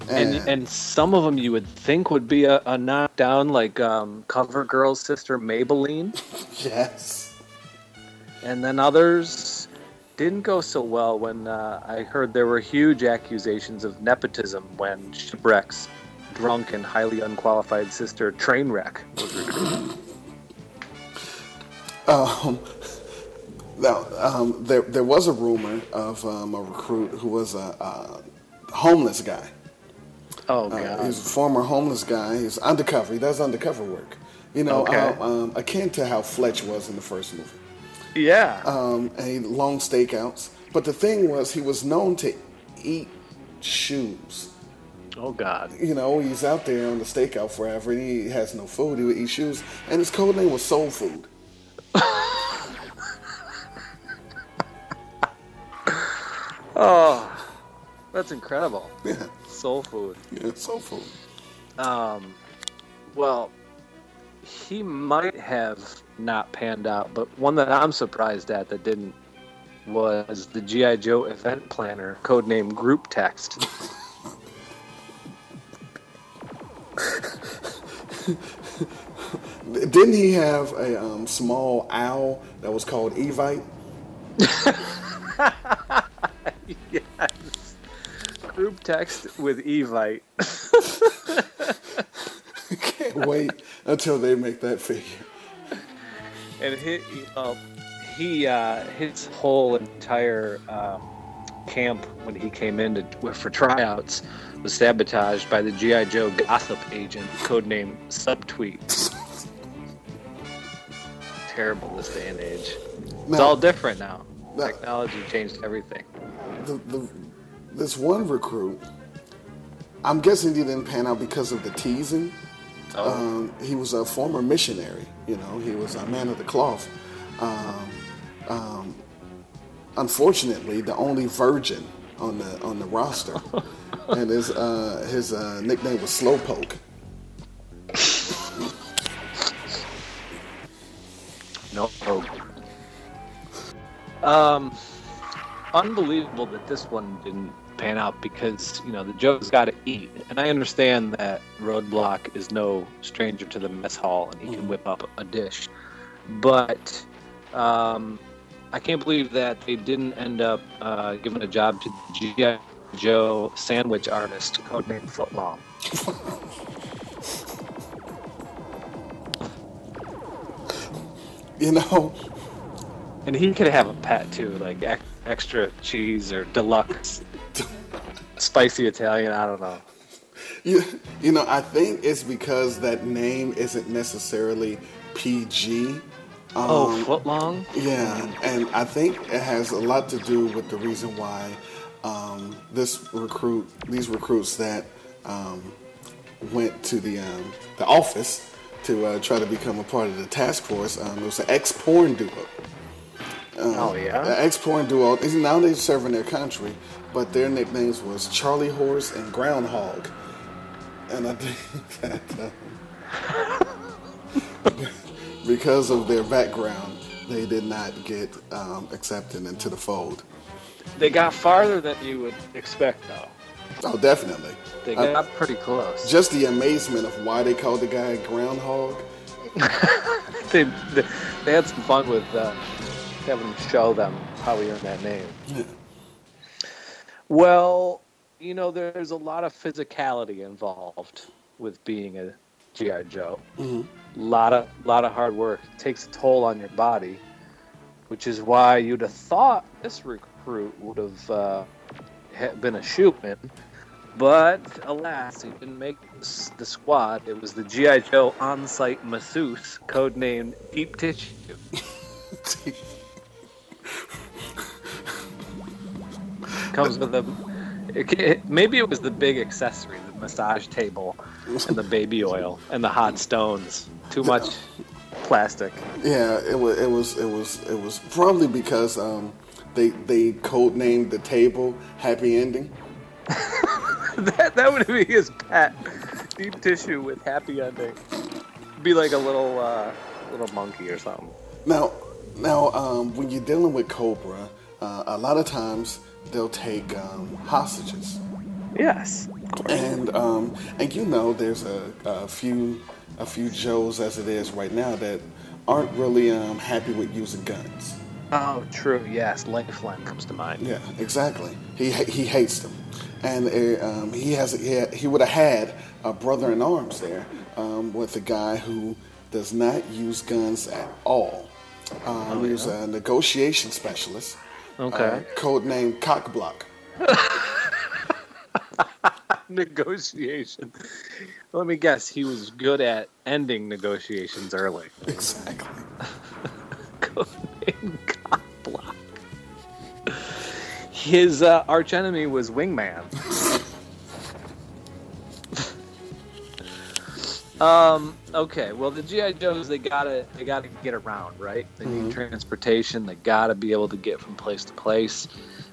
B: And, and some of them you would think would be a, a knockdown, like um, CoverGirl's sister Maybelline.
A: yes.
B: And then others didn't go so well when uh, I heard there were huge accusations of nepotism when Shipwreck's drunk and highly unqualified sister Trainwreck was recruited.
A: Um, now, um, there, there was a rumor of um, a recruit who was a, a homeless guy.
B: Oh,
A: Uh,
B: God.
A: he's a former homeless guy. He's undercover. He does undercover work. You know,
B: Okay.
A: um, um, akin to how Fletch was in the first movie.
B: yeah.
A: Um, and he long stakeouts. But the thing was, he was known to eat shoes.
B: oh, God.
A: You know, he's out there on the stakeout forever, and he has no food. He would eat shoes, and his code name was Soul Food.
B: Oh, that's incredible.
A: Yeah,
B: Soul food.
A: yeah, Soul Food.
B: Um, well, he might have not panned out, but one that I'm surprised at that didn't was the GI Joe event planner, codenamed Group Text.
A: Didn't he have a um, small owl that was called Evite?
B: yes. Group Text with Evite.
A: Can't wait until they make that figure.
B: and he, you know, he uh, his whole entire um, camp when he came in to, for tryouts was sabotaged by the GI Joe gossip agent, codenamed Subtweet. Terrible this day and age. It's all different now.
A: now-
B: Technology changed everything.
A: The, the, this one recruit, I'm guessing he didn't pan out because of the teasing.
B: Oh.
A: Um, he was a former missionary. You know, he was a man of the cloth. Um, um, unfortunately, the only virgin on the on the roster, and his uh, his uh, nickname was Slowpoke.
B: No hope. Um, unbelievable that this one didn't pan out because you know the Joe's got to eat, and I understand that Roadblock is no stranger to the mess hall and he can whip up a dish, but um, I can't believe that they didn't end up uh, giving a job to GI Joe sandwich artist codenamed Footlong.
A: You know,
B: And he could have a pet too, like ex- extra cheese or deluxe spicy Italian. I don't know.
A: You, you know, I think it's because that name isn't necessarily PG.
B: Oh,
A: Um,
B: footlong.
A: Yeah, and I think it has a lot to do with the reason why um, this recruit, these recruits that um, went to the um, the office to uh, try to become a part of the task force, um, it was an ex-porn duo.
B: oh yeah.
A: The ex-porn duo. Now they're serving their country, but their nicknames was Charlie Horse and Groundhog. And I think that uh, because of their background, they did not get um, accepted into the fold.
B: They got farther than you would expect, though.
A: Oh, definitely.
B: They
A: Uh,
B: got pretty close.
A: just the amazement of why they called the guy Groundhog.
B: they, they, they had some fun with uh, having show them how he earned that name.
A: Yeah.
B: Well, you know, there's a lot of physicality involved with being a GI Joe.
A: hmm
B: lot of lot of hard work. It takes a toll on your body which is why you'd have thought this recruit would have uh, been a shootman but alas he didn't make the squad. It was the gi joe on-site masseuse codenamed deep tissue comes with a it, it, maybe it was the big accessory the massage table and the baby oil and the hot stones too much plastic
A: Yeah, it was. It was. It was. It was probably because um, they they codenamed the table Happy Ending.
B: that, that would be his pet deep tissue with happy ending be like a little uh, little monkey or something
A: Now, now, um, when you're dealing with Cobra, uh, a lot of times they'll take um, hostages.
B: Yes.
A: And um, and you know, there's a, a few a few Joes as it is right now that aren't really um, happy with using guns.
B: Oh, true. Yes, Lifeline comes to mind.
A: Yeah, exactly. He he hates them, and uh, um, he has he, had, he would have had a brother in arms there um, with a guy who does not use guns at all. Um, he was a negotiation specialist.
B: Okay.
A: Uh, code name Cockblock.
B: Negotiation. Let me guess. He was good at ending negotiations early.
A: Exactly.
B: Codename Cockblock. His uh, archenemy was Wingman. um. Okay. Well, the GI Joes they gotta they gotta get around, right? They need transportation. They gotta be able to get from place to place.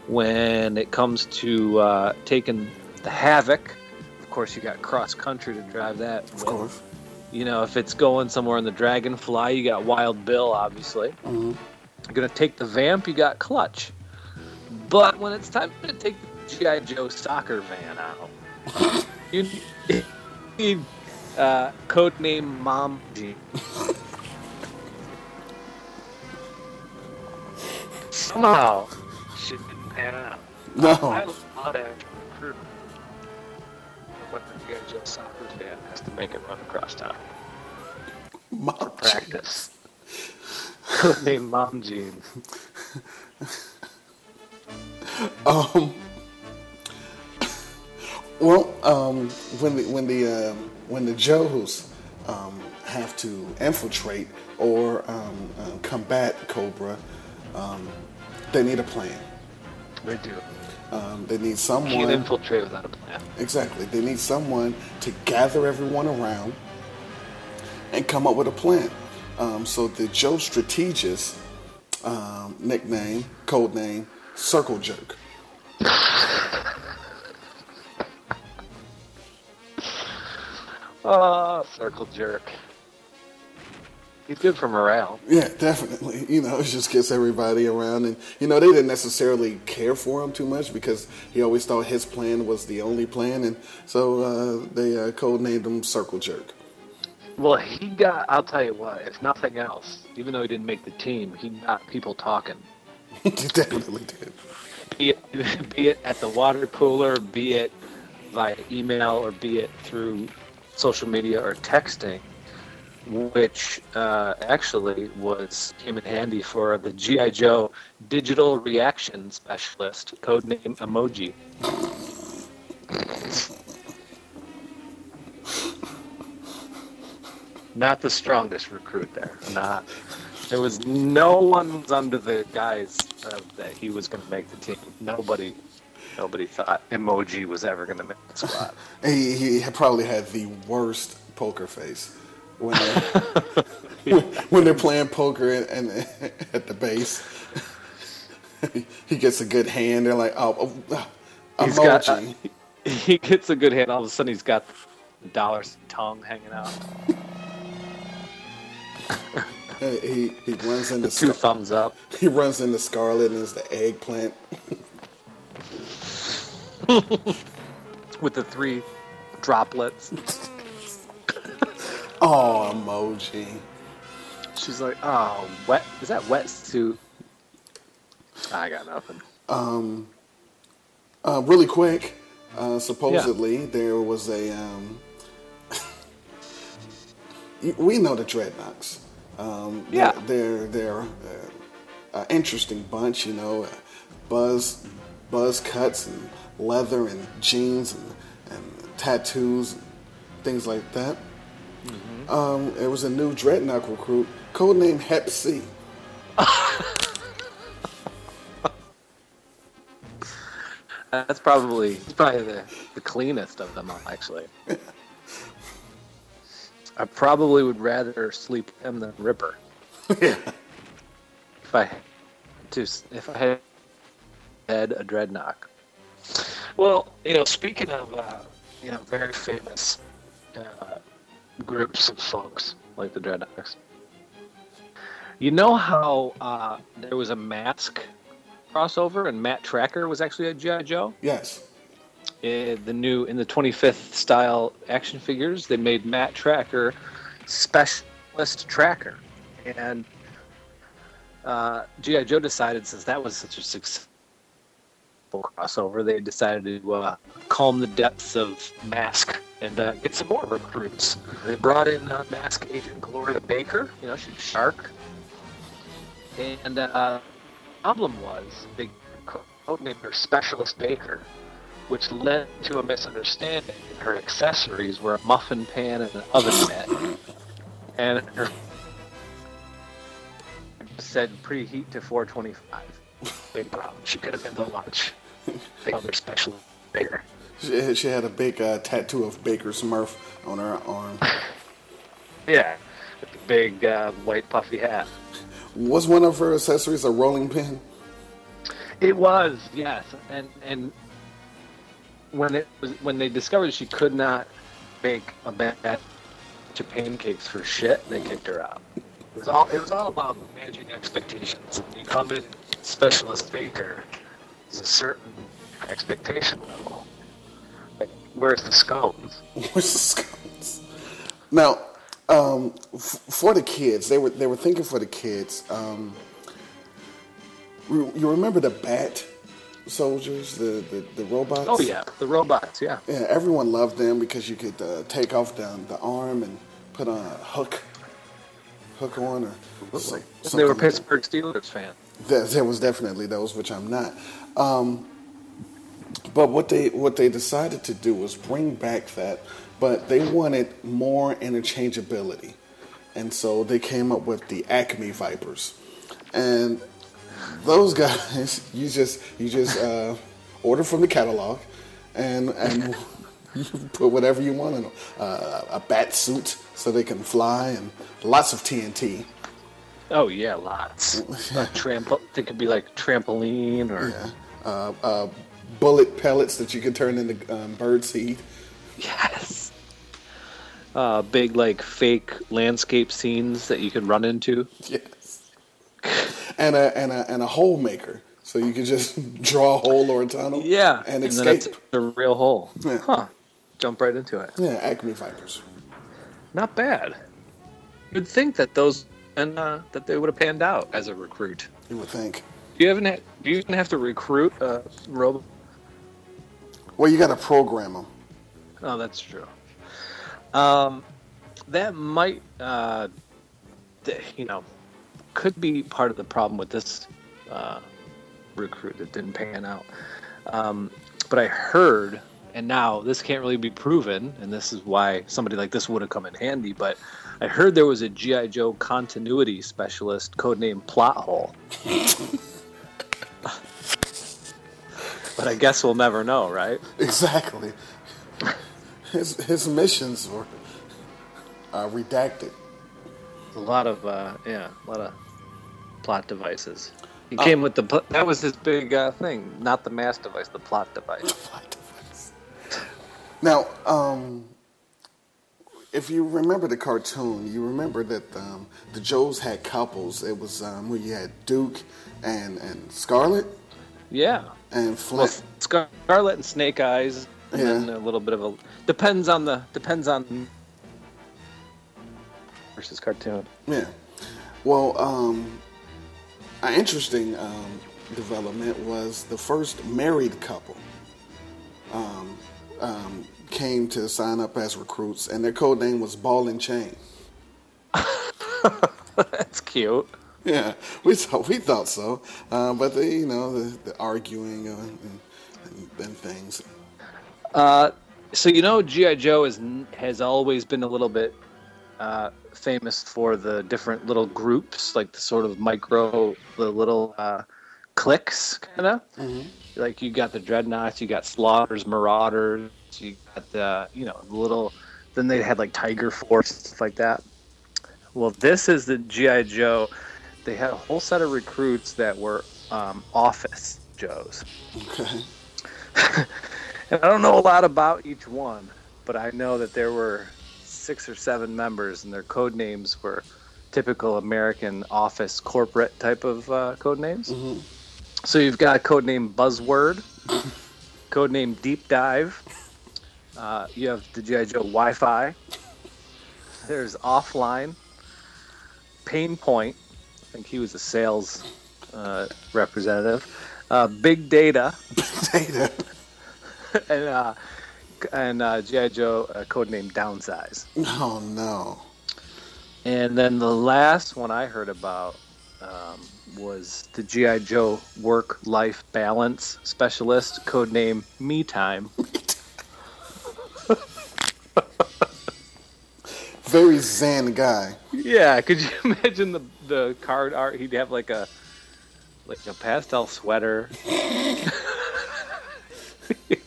B: When it comes to uh, taking the Havoc, of course, you got cross country to drive that.
A: Of course.
B: You know, if it's going somewhere in the Dragonfly, you got Wild Bill, obviously.
A: Mhm.
B: You're gonna take the Vamp, you got Clutch. But when it's time to take the GI Joe soccer van out, you need uh, codename Mom G. Somehow, shit didn't pan out. I
A: No.
B: love that crew. When the GI Joe soccer van has to make it run across town.
A: Mom
B: Practice. Codename Mom Jean.
A: Um. Well, um, when the when the um, when the Joes um, have to infiltrate or um, uh, combat Cobra, um, they need a plan.
B: They do.
A: Um, they need someone.
B: Can't infiltrate without a plan.
A: Exactly. They need someone to gather everyone around and come up with a plan. Um, so the Joe Strategist um, nickname, code name, Circle Jerk.
B: Oh, circle jerk. He's good for morale.
A: Yeah, definitely. You know, it just gets everybody around, and you know they didn't necessarily care for him too much because he always thought his plan was the only plan, and so uh, they uh, codenamed him Circle Jerk.
B: Well, he got, I'll tell you what, if nothing else, even though he didn't make the team, he got people talking.
A: he definitely did.
B: Be it, be it at the water cooler, be it via email, or be it through social media or texting, which uh, actually was came in handy for the GI Joe digital reaction specialist, codename Emoji. Not the strongest recruit there. Not. There was no one under the guise of that he was going to make the team. Nobody, nobody thought Emoji was ever going to make the squad.
A: He, he probably had the worst poker face when they, when, when they're playing poker and, at the base. he gets a good hand. They're like, oh, oh
B: He's got- uh,
A: emoji.
B: he gets a good hand. All of a sudden, he's got the dollar's tongue hanging out.
A: he he runs into
B: Two
A: Scar-
B: thumbs up.
A: he runs into Scarlett and is the eggplant.
B: with the three droplets.
A: Oh, emoji.
B: She's like, "Oh, wet. Is that wet wetsuit?" I got nothing.
A: Um, uh, really quick, uh, supposedly there was a. Um, we know the Dreadnoks. Um,
B: Yeah.
A: They're they're, they're uh, an interesting bunch, you know. Uh, buzz, buzz cuts and leather and jeans and, and tattoos and things like that. Um, it was a new Dreadnok recruit, codenamed Hep C.
B: That's probably probably the, the cleanest of them all, actually. I probably would rather sleep with him than Ripper.
A: yeah.
B: If I to, if I had had a dreadnok. Well, you know, speaking of uh, you know very famous uh, groups of folks like the Dreadnoks, you know how uh, there was a mask crossover, and Matt Trakker was actually a GI Joe.
A: Yes.
B: In the new in the 25th style action figures, they made Matt Trakker specialist Trakker, and uh, GI Joe decided since that was such a crossover, they decided to uh, calm the depths of Mask and uh, get some more recruits. They brought in uh, Mask Agent Gloria Baker. You know, she's Shark. And uh, problem was they codenamed her Specialist Baker, which led to a misunderstanding. Her accessories were a muffin pan and an oven mitt, and her said preheat to 425. Big problem. She could have been the lunch. Her Specialist Baker.
A: She, she had a big uh, tattoo of Baker Smurf on her arm.
B: Yeah, with the big uh, white puffy hat.
A: Was one of her accessories a rolling pin?
B: It was, yes, and and when it was when they discovered she could not bake a batch of pancakes for shit, they kicked her out. It was all it was all about managing expectations. The come in specialist baker, is a certain expectation level. Like, where's the scones?
A: Where's the scones? Now, um, f- for the kids, they were they were thinking for the kids. Um, you you remember the bat soldiers, the, the, the robots?
B: Oh yeah, the robots. Yeah.
A: Yeah, everyone loved them because you could uh, take off the, the arm and put on a hook, hook on, or so,
B: They were
A: something like that.
B: Pittsburgh Steelers fans.
A: There, there was definitely those, which I'm not. Um, but what they what they decided to do was bring back that, but they wanted more interchangeability, and so they came up with the Acme Vipers, and those guys you just you just uh, order from the catalog, and and you put whatever you want in them. Uh, a bat suit so they can fly, and lots of TNT.
B: Oh yeah, lots. trampo- they could be like trampoline or
A: Yeah. Uh, uh, bullet pellets that you can turn into um, bird seed.
B: yes. Uh, big like fake landscape scenes that you can run into.
A: Yes. And a and a and a hole maker, so you can just draw a hole or a tunnel.
B: Yeah,
A: And,
B: then
A: escape.
B: it's a real hole.
A: Yeah.
B: Huh. Jump right into it.
A: yeah, Acme Vipers.
B: Not bad. You'd think that those and uh, that they would have panned out as a recruit.
A: You would think.
B: Do you even ha- do you even have to recruit a robot?
A: Well, you got to program them.
B: Oh, that's true. Um, that might, uh, you know, could be part of the problem with this uh, recruit that didn't pan out. Um, but I heard, and now this can't really be proven, and this is why somebody like this would have come in handy. But I heard there was a GI Joe continuity specialist, codenamed Plot Hole. but I guess we'll never know, right?
A: Exactly. His his missions were uh, redacted.
B: A lot of uh, yeah, a lot of plot devices. He came with the pl- that was his big uh, thing, not the mass device, the plot device. Plot device.
A: Now, um, if you remember the cartoon, you remember that um, the Joes had couples. It was um, where you had Duke and and Scarlett
B: Yeah.
A: And
B: Well, Scarlett and Snake Eyes, and
A: Yeah.
B: then a little bit of a depends on the depends on versus cartoon.
A: Yeah. Well, um, an interesting um, development was the first married couple um, um, came to sign up as recruits, and their code name was Ball and Chain.
B: That's cute.
A: Yeah, we thought we thought so, uh, but they, you know, the, the arguing and, and, things.
B: Uh, so you know, GI Joe is has always been a little bit uh, famous for the different little groups, like the sort of micro, the little uh, cliques, kind of. Like you got the Dreadnoks, you got Slaughters, Marauders, you got the you know the little. Then they had like Tiger Force stuff like that. Well, this is the GI Joe. They had a whole set of recruits that were um, office Joes.
A: Okay.
B: And I don't know a lot about each one, but I know that there were six or seven members, and their code names were typical American office corporate type of uh, code names. So you've got code name Buzzword, code name Deep Dive. Uh, you have the GI Joe Wi-Fi. There's Offline, Pain Point. I think he was a sales uh, representative. Uh, Big Data.
A: Data.
B: and uh, and uh, GI Joe uh, codename Downsize.
A: Oh no.
B: And then the last one I heard about um, was the GI Joe work-life balance specialist, codename Me Time.
A: Very zen guy.
B: Yeah, could you imagine the the card art? He'd have like a like a pastel sweater. He'd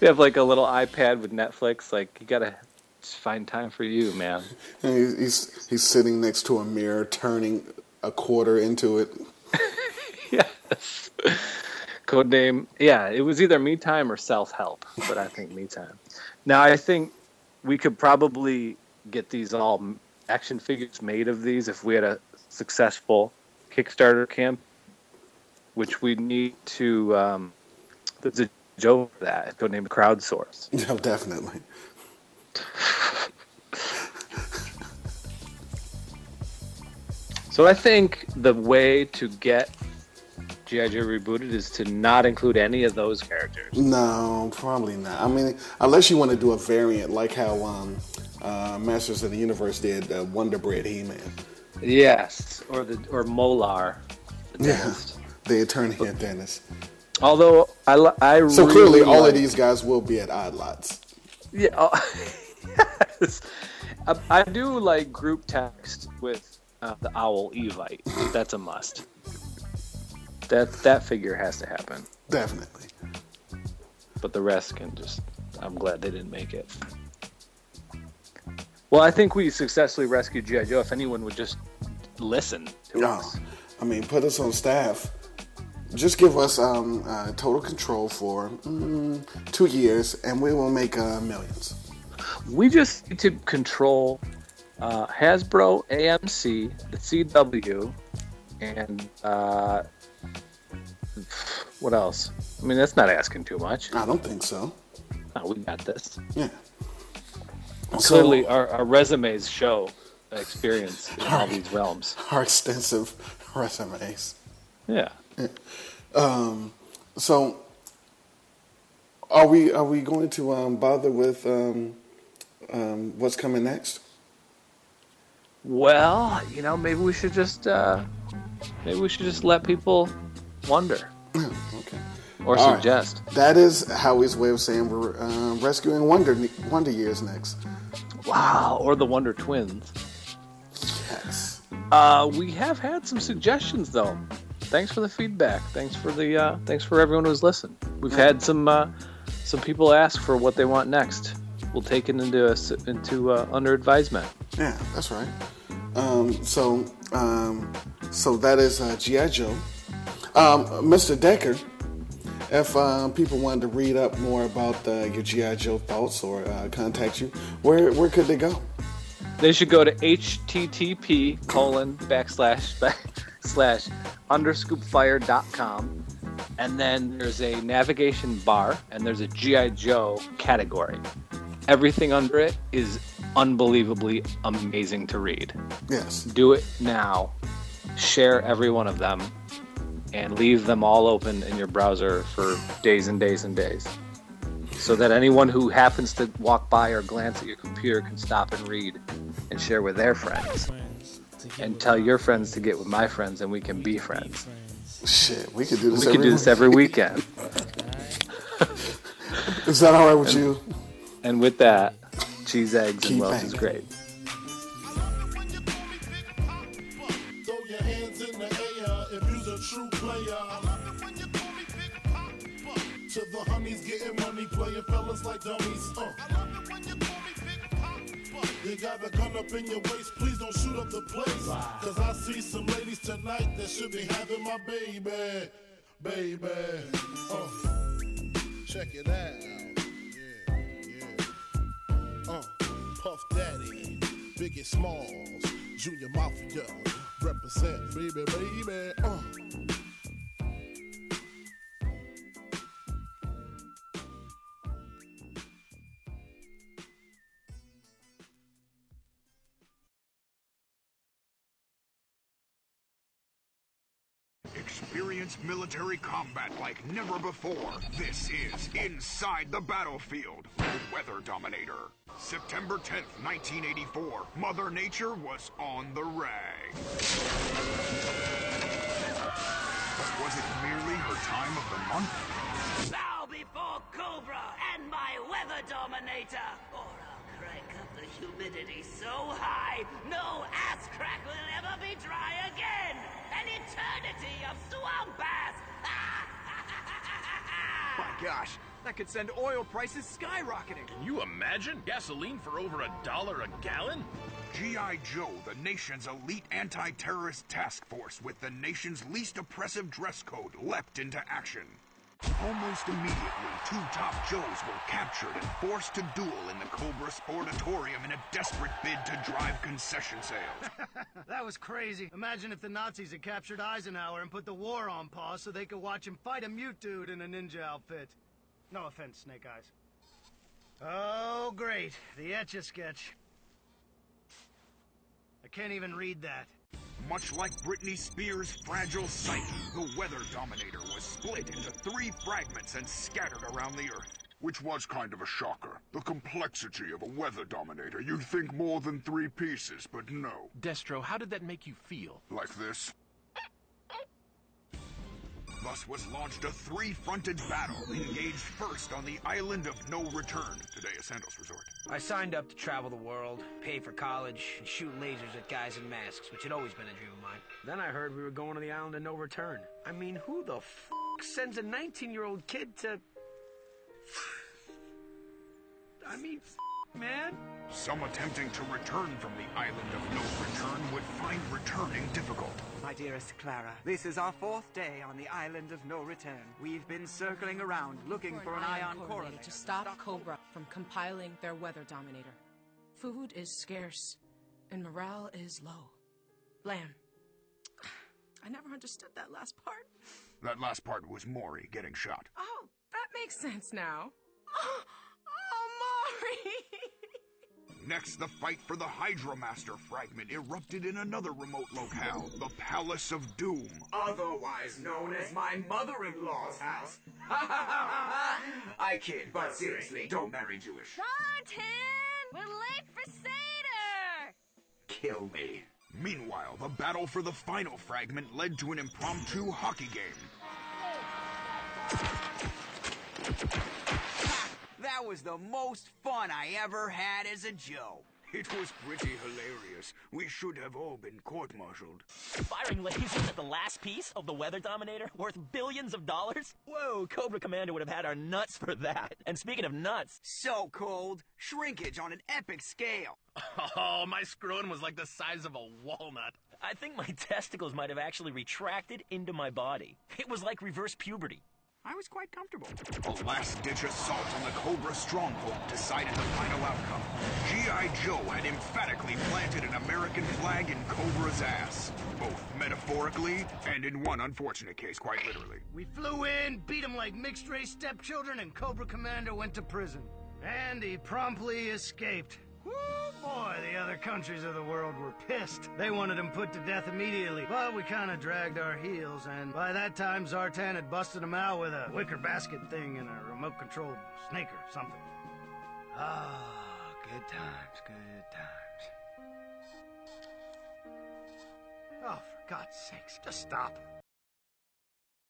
B: have like a little iPad with Netflix. Like you gotta find time for you, man.
A: And he's, he's he's sitting next to a mirror, turning a quarter into it.
B: yes. Code name. yeah, it was either Me Time or Self Help, but I think Me Time. Now I think we could probably get these all action figures made of these if we had a successful Kickstarter camp, which we need to. Um, there's a joke for that. Codename Crowdsource.
A: Yeah, definitely.
B: So I think the way to get GI Joe rebooted is to not include any of those characters.
A: No, probably not. I mean, unless you want to do a variant like how um, uh, Masters of the Universe did uh, Wonder Bread He-Man.
B: Yes, or the or Molar, the
A: Yeah, the attorney at Dennis.
B: Although I I
A: So
B: really
A: clearly, all
B: like-
A: of these guys will be at Odd Lots.
B: Yeah. Oh, yes. I, I do like group text with uh, the owl Evite. That's a must. That that figure has to happen.
A: Definitely.
B: But the rest can just. I'm glad they didn't make it. Well, I think we successfully rescued GI Joe. If anyone would just listen to
A: No,
B: us.
A: I mean, put us on staff. Just give us um, uh, total control for mm, two years, and we will make uh, millions.
B: We just need to control uh, Hasbro, AMC, the CW, and uh, what else? I mean, that's not asking too much.
A: I don't think so.
B: No, we got this.
A: Yeah.
B: Clearly, our, our resumes show experience in all these realms.
A: Our extensive resumes.
B: Yeah.
A: Um, so, are we are we going to um, bother with um, um, what's coming next?
B: Well, you know, maybe we should just uh, maybe we should just let people wonder
A: okay.
B: or
A: All right.
B: suggest.
A: That is Howie's way of saying we're uh, rescuing Wonder Wonder Years next.
B: Wow, or the Wonder Twins.
A: Yes.
B: Uh, we have had some suggestions though. Thanks for the feedback. Thanks for the uh, thanks for everyone who's listened. We've had some uh, some people ask for what they want next. We'll take it into a, into uh, under advisement.
A: Yeah, that's right. Um, so, um, so that is uh, GI Joe. Um, Mr. Decker, if uh, people wanted to read up more about uh, your GI Joe thoughts or uh, contact you, where where could they go?
B: They should go to http colon backslash back, slash underscoopfire.com and then there's a navigation bar and there's a GI Joe category. Everything under it is unbelievably amazing to read.
A: Yes.
B: Do it now. Share every one of them and leave them all open in your browser for days and days and days. So that anyone who happens to walk by or glance at your computer can stop and read and share with their friends. And tell your friends to get with my friends and we can be friends.
A: Shit, we could do this.
B: We could do this every weekend.
A: Is that all right with you?
B: And with that, cheese, eggs,
A: Keep
B: and Welch is great.
J: Fellas like dummies. Uh. You call me Big Papa. You got a gun up in your waist, please don't shoot up the place. Cause I see some ladies tonight that should be having my baby. Baby. Uh. Check it out. Yeah, yeah. Uh. Puff Daddy, Biggie Smalls, Junior Mafia, represent, baby, baby. Uh.
K: Experience military combat like never before. This is Inside the Battlefield, with Weather Dominator. September 10th, 1984, Mother Nature was on the rag. Was it merely her time of the month?
H: Bow before Cobra and my Weather Dominator, humidity so high, no ass crack will ever be dry again! An eternity of swamp ass!
I: My gosh, that could send oil prices skyrocketing.
G: Can you imagine gasoline for over a dollar a gallon?
K: G.I. Joe, the nation's elite anti terrorist task force with the nation's least oppressive dress code, leapt into action. Almost immediately, two top Joes were captured and forced to duel in the Cobra Sportatorium in a desperate bid to drive concession sales.
E: that was crazy. Imagine if the Nazis had captured Eisenhower and put the war on pause so they could watch him fight a mute dude in a ninja outfit. No offense, Snake Eyes. Oh, great. The Etch-a-Sketch. I can't even read that.
K: Much like Britney Spears' fragile psyche, the Weather Dominator was split into three fragments and scattered around the Earth.
J: Which was kind of a shocker. The complexity of a Weather Dominator. You'd think more than three pieces, but no.
G: Destro, how did that make you feel?
J: Like this.
K: Thus was launched a three-fronted battle, engaged first on the island of no return, today a Sandals resort.
L: I signed up to travel the world, pay for college, and shoot lasers at guys in masks, which had always been a dream of mine. Then I heard we were going to the island of no return. I mean, who the f sends a 19-year-old kid to... I mean, f man.
K: Some attempting to return from the island of no return would find returning difficult.
M: My dearest Clara, this is our fourth day on the island of no return. We've been circling around looking for an, ion correlator
N: to stop Cobra from compiling their weather dominator. Food is scarce, and morale is low. Lamb. I never understood that last part.
K: That last part was Maury getting shot.
N: Oh, that makes sense now. Oh, oh Maury!
K: Next, the fight for the Hydromaster fragment erupted in another remote locale, the Palace of Doom.
O: Otherwise known as my mother-in-law's house. I kid, but seriously, don't marry Jewish.
P: Martin! We're late for Seder!
O: Kill me.
K: Meanwhile, the battle for the final fragment led to an impromptu hockey game.
M: That was the most fun I ever had as a Joe.
K: It was pretty hilarious. We should have all been court-martialed.
Q: Firing lasers at the last piece of the Weather Dominator, worth billions of dollars? Whoa, Cobra Commander would have had our nuts for that. And speaking of nuts...
M: So cold. Shrinkage on an epic scale.
G: Oh, my scrotum was like the size of a walnut.
Q: I think my testicles might have actually retracted into my body. It was like reverse puberty.
M: I was quite comfortable.
K: A last-ditch assault on the Cobra stronghold decided the final outcome. G.I. Joe had emphatically planted an American flag in Cobra's ass. Both metaphorically and in one unfortunate case, quite literally.
E: We flew in, beat him like mixed-race stepchildren, and Cobra Commander went to prison. And he promptly escaped. Woo, boy, the other countries of the world were pissed. They wanted him put to death immediately, but we kind of dragged our heels, and by that time Zartan had busted him out with a wicker basket thing and a remote-controlled snake or something. Ah, good times, good times. Oh, for God's sakes, just stop.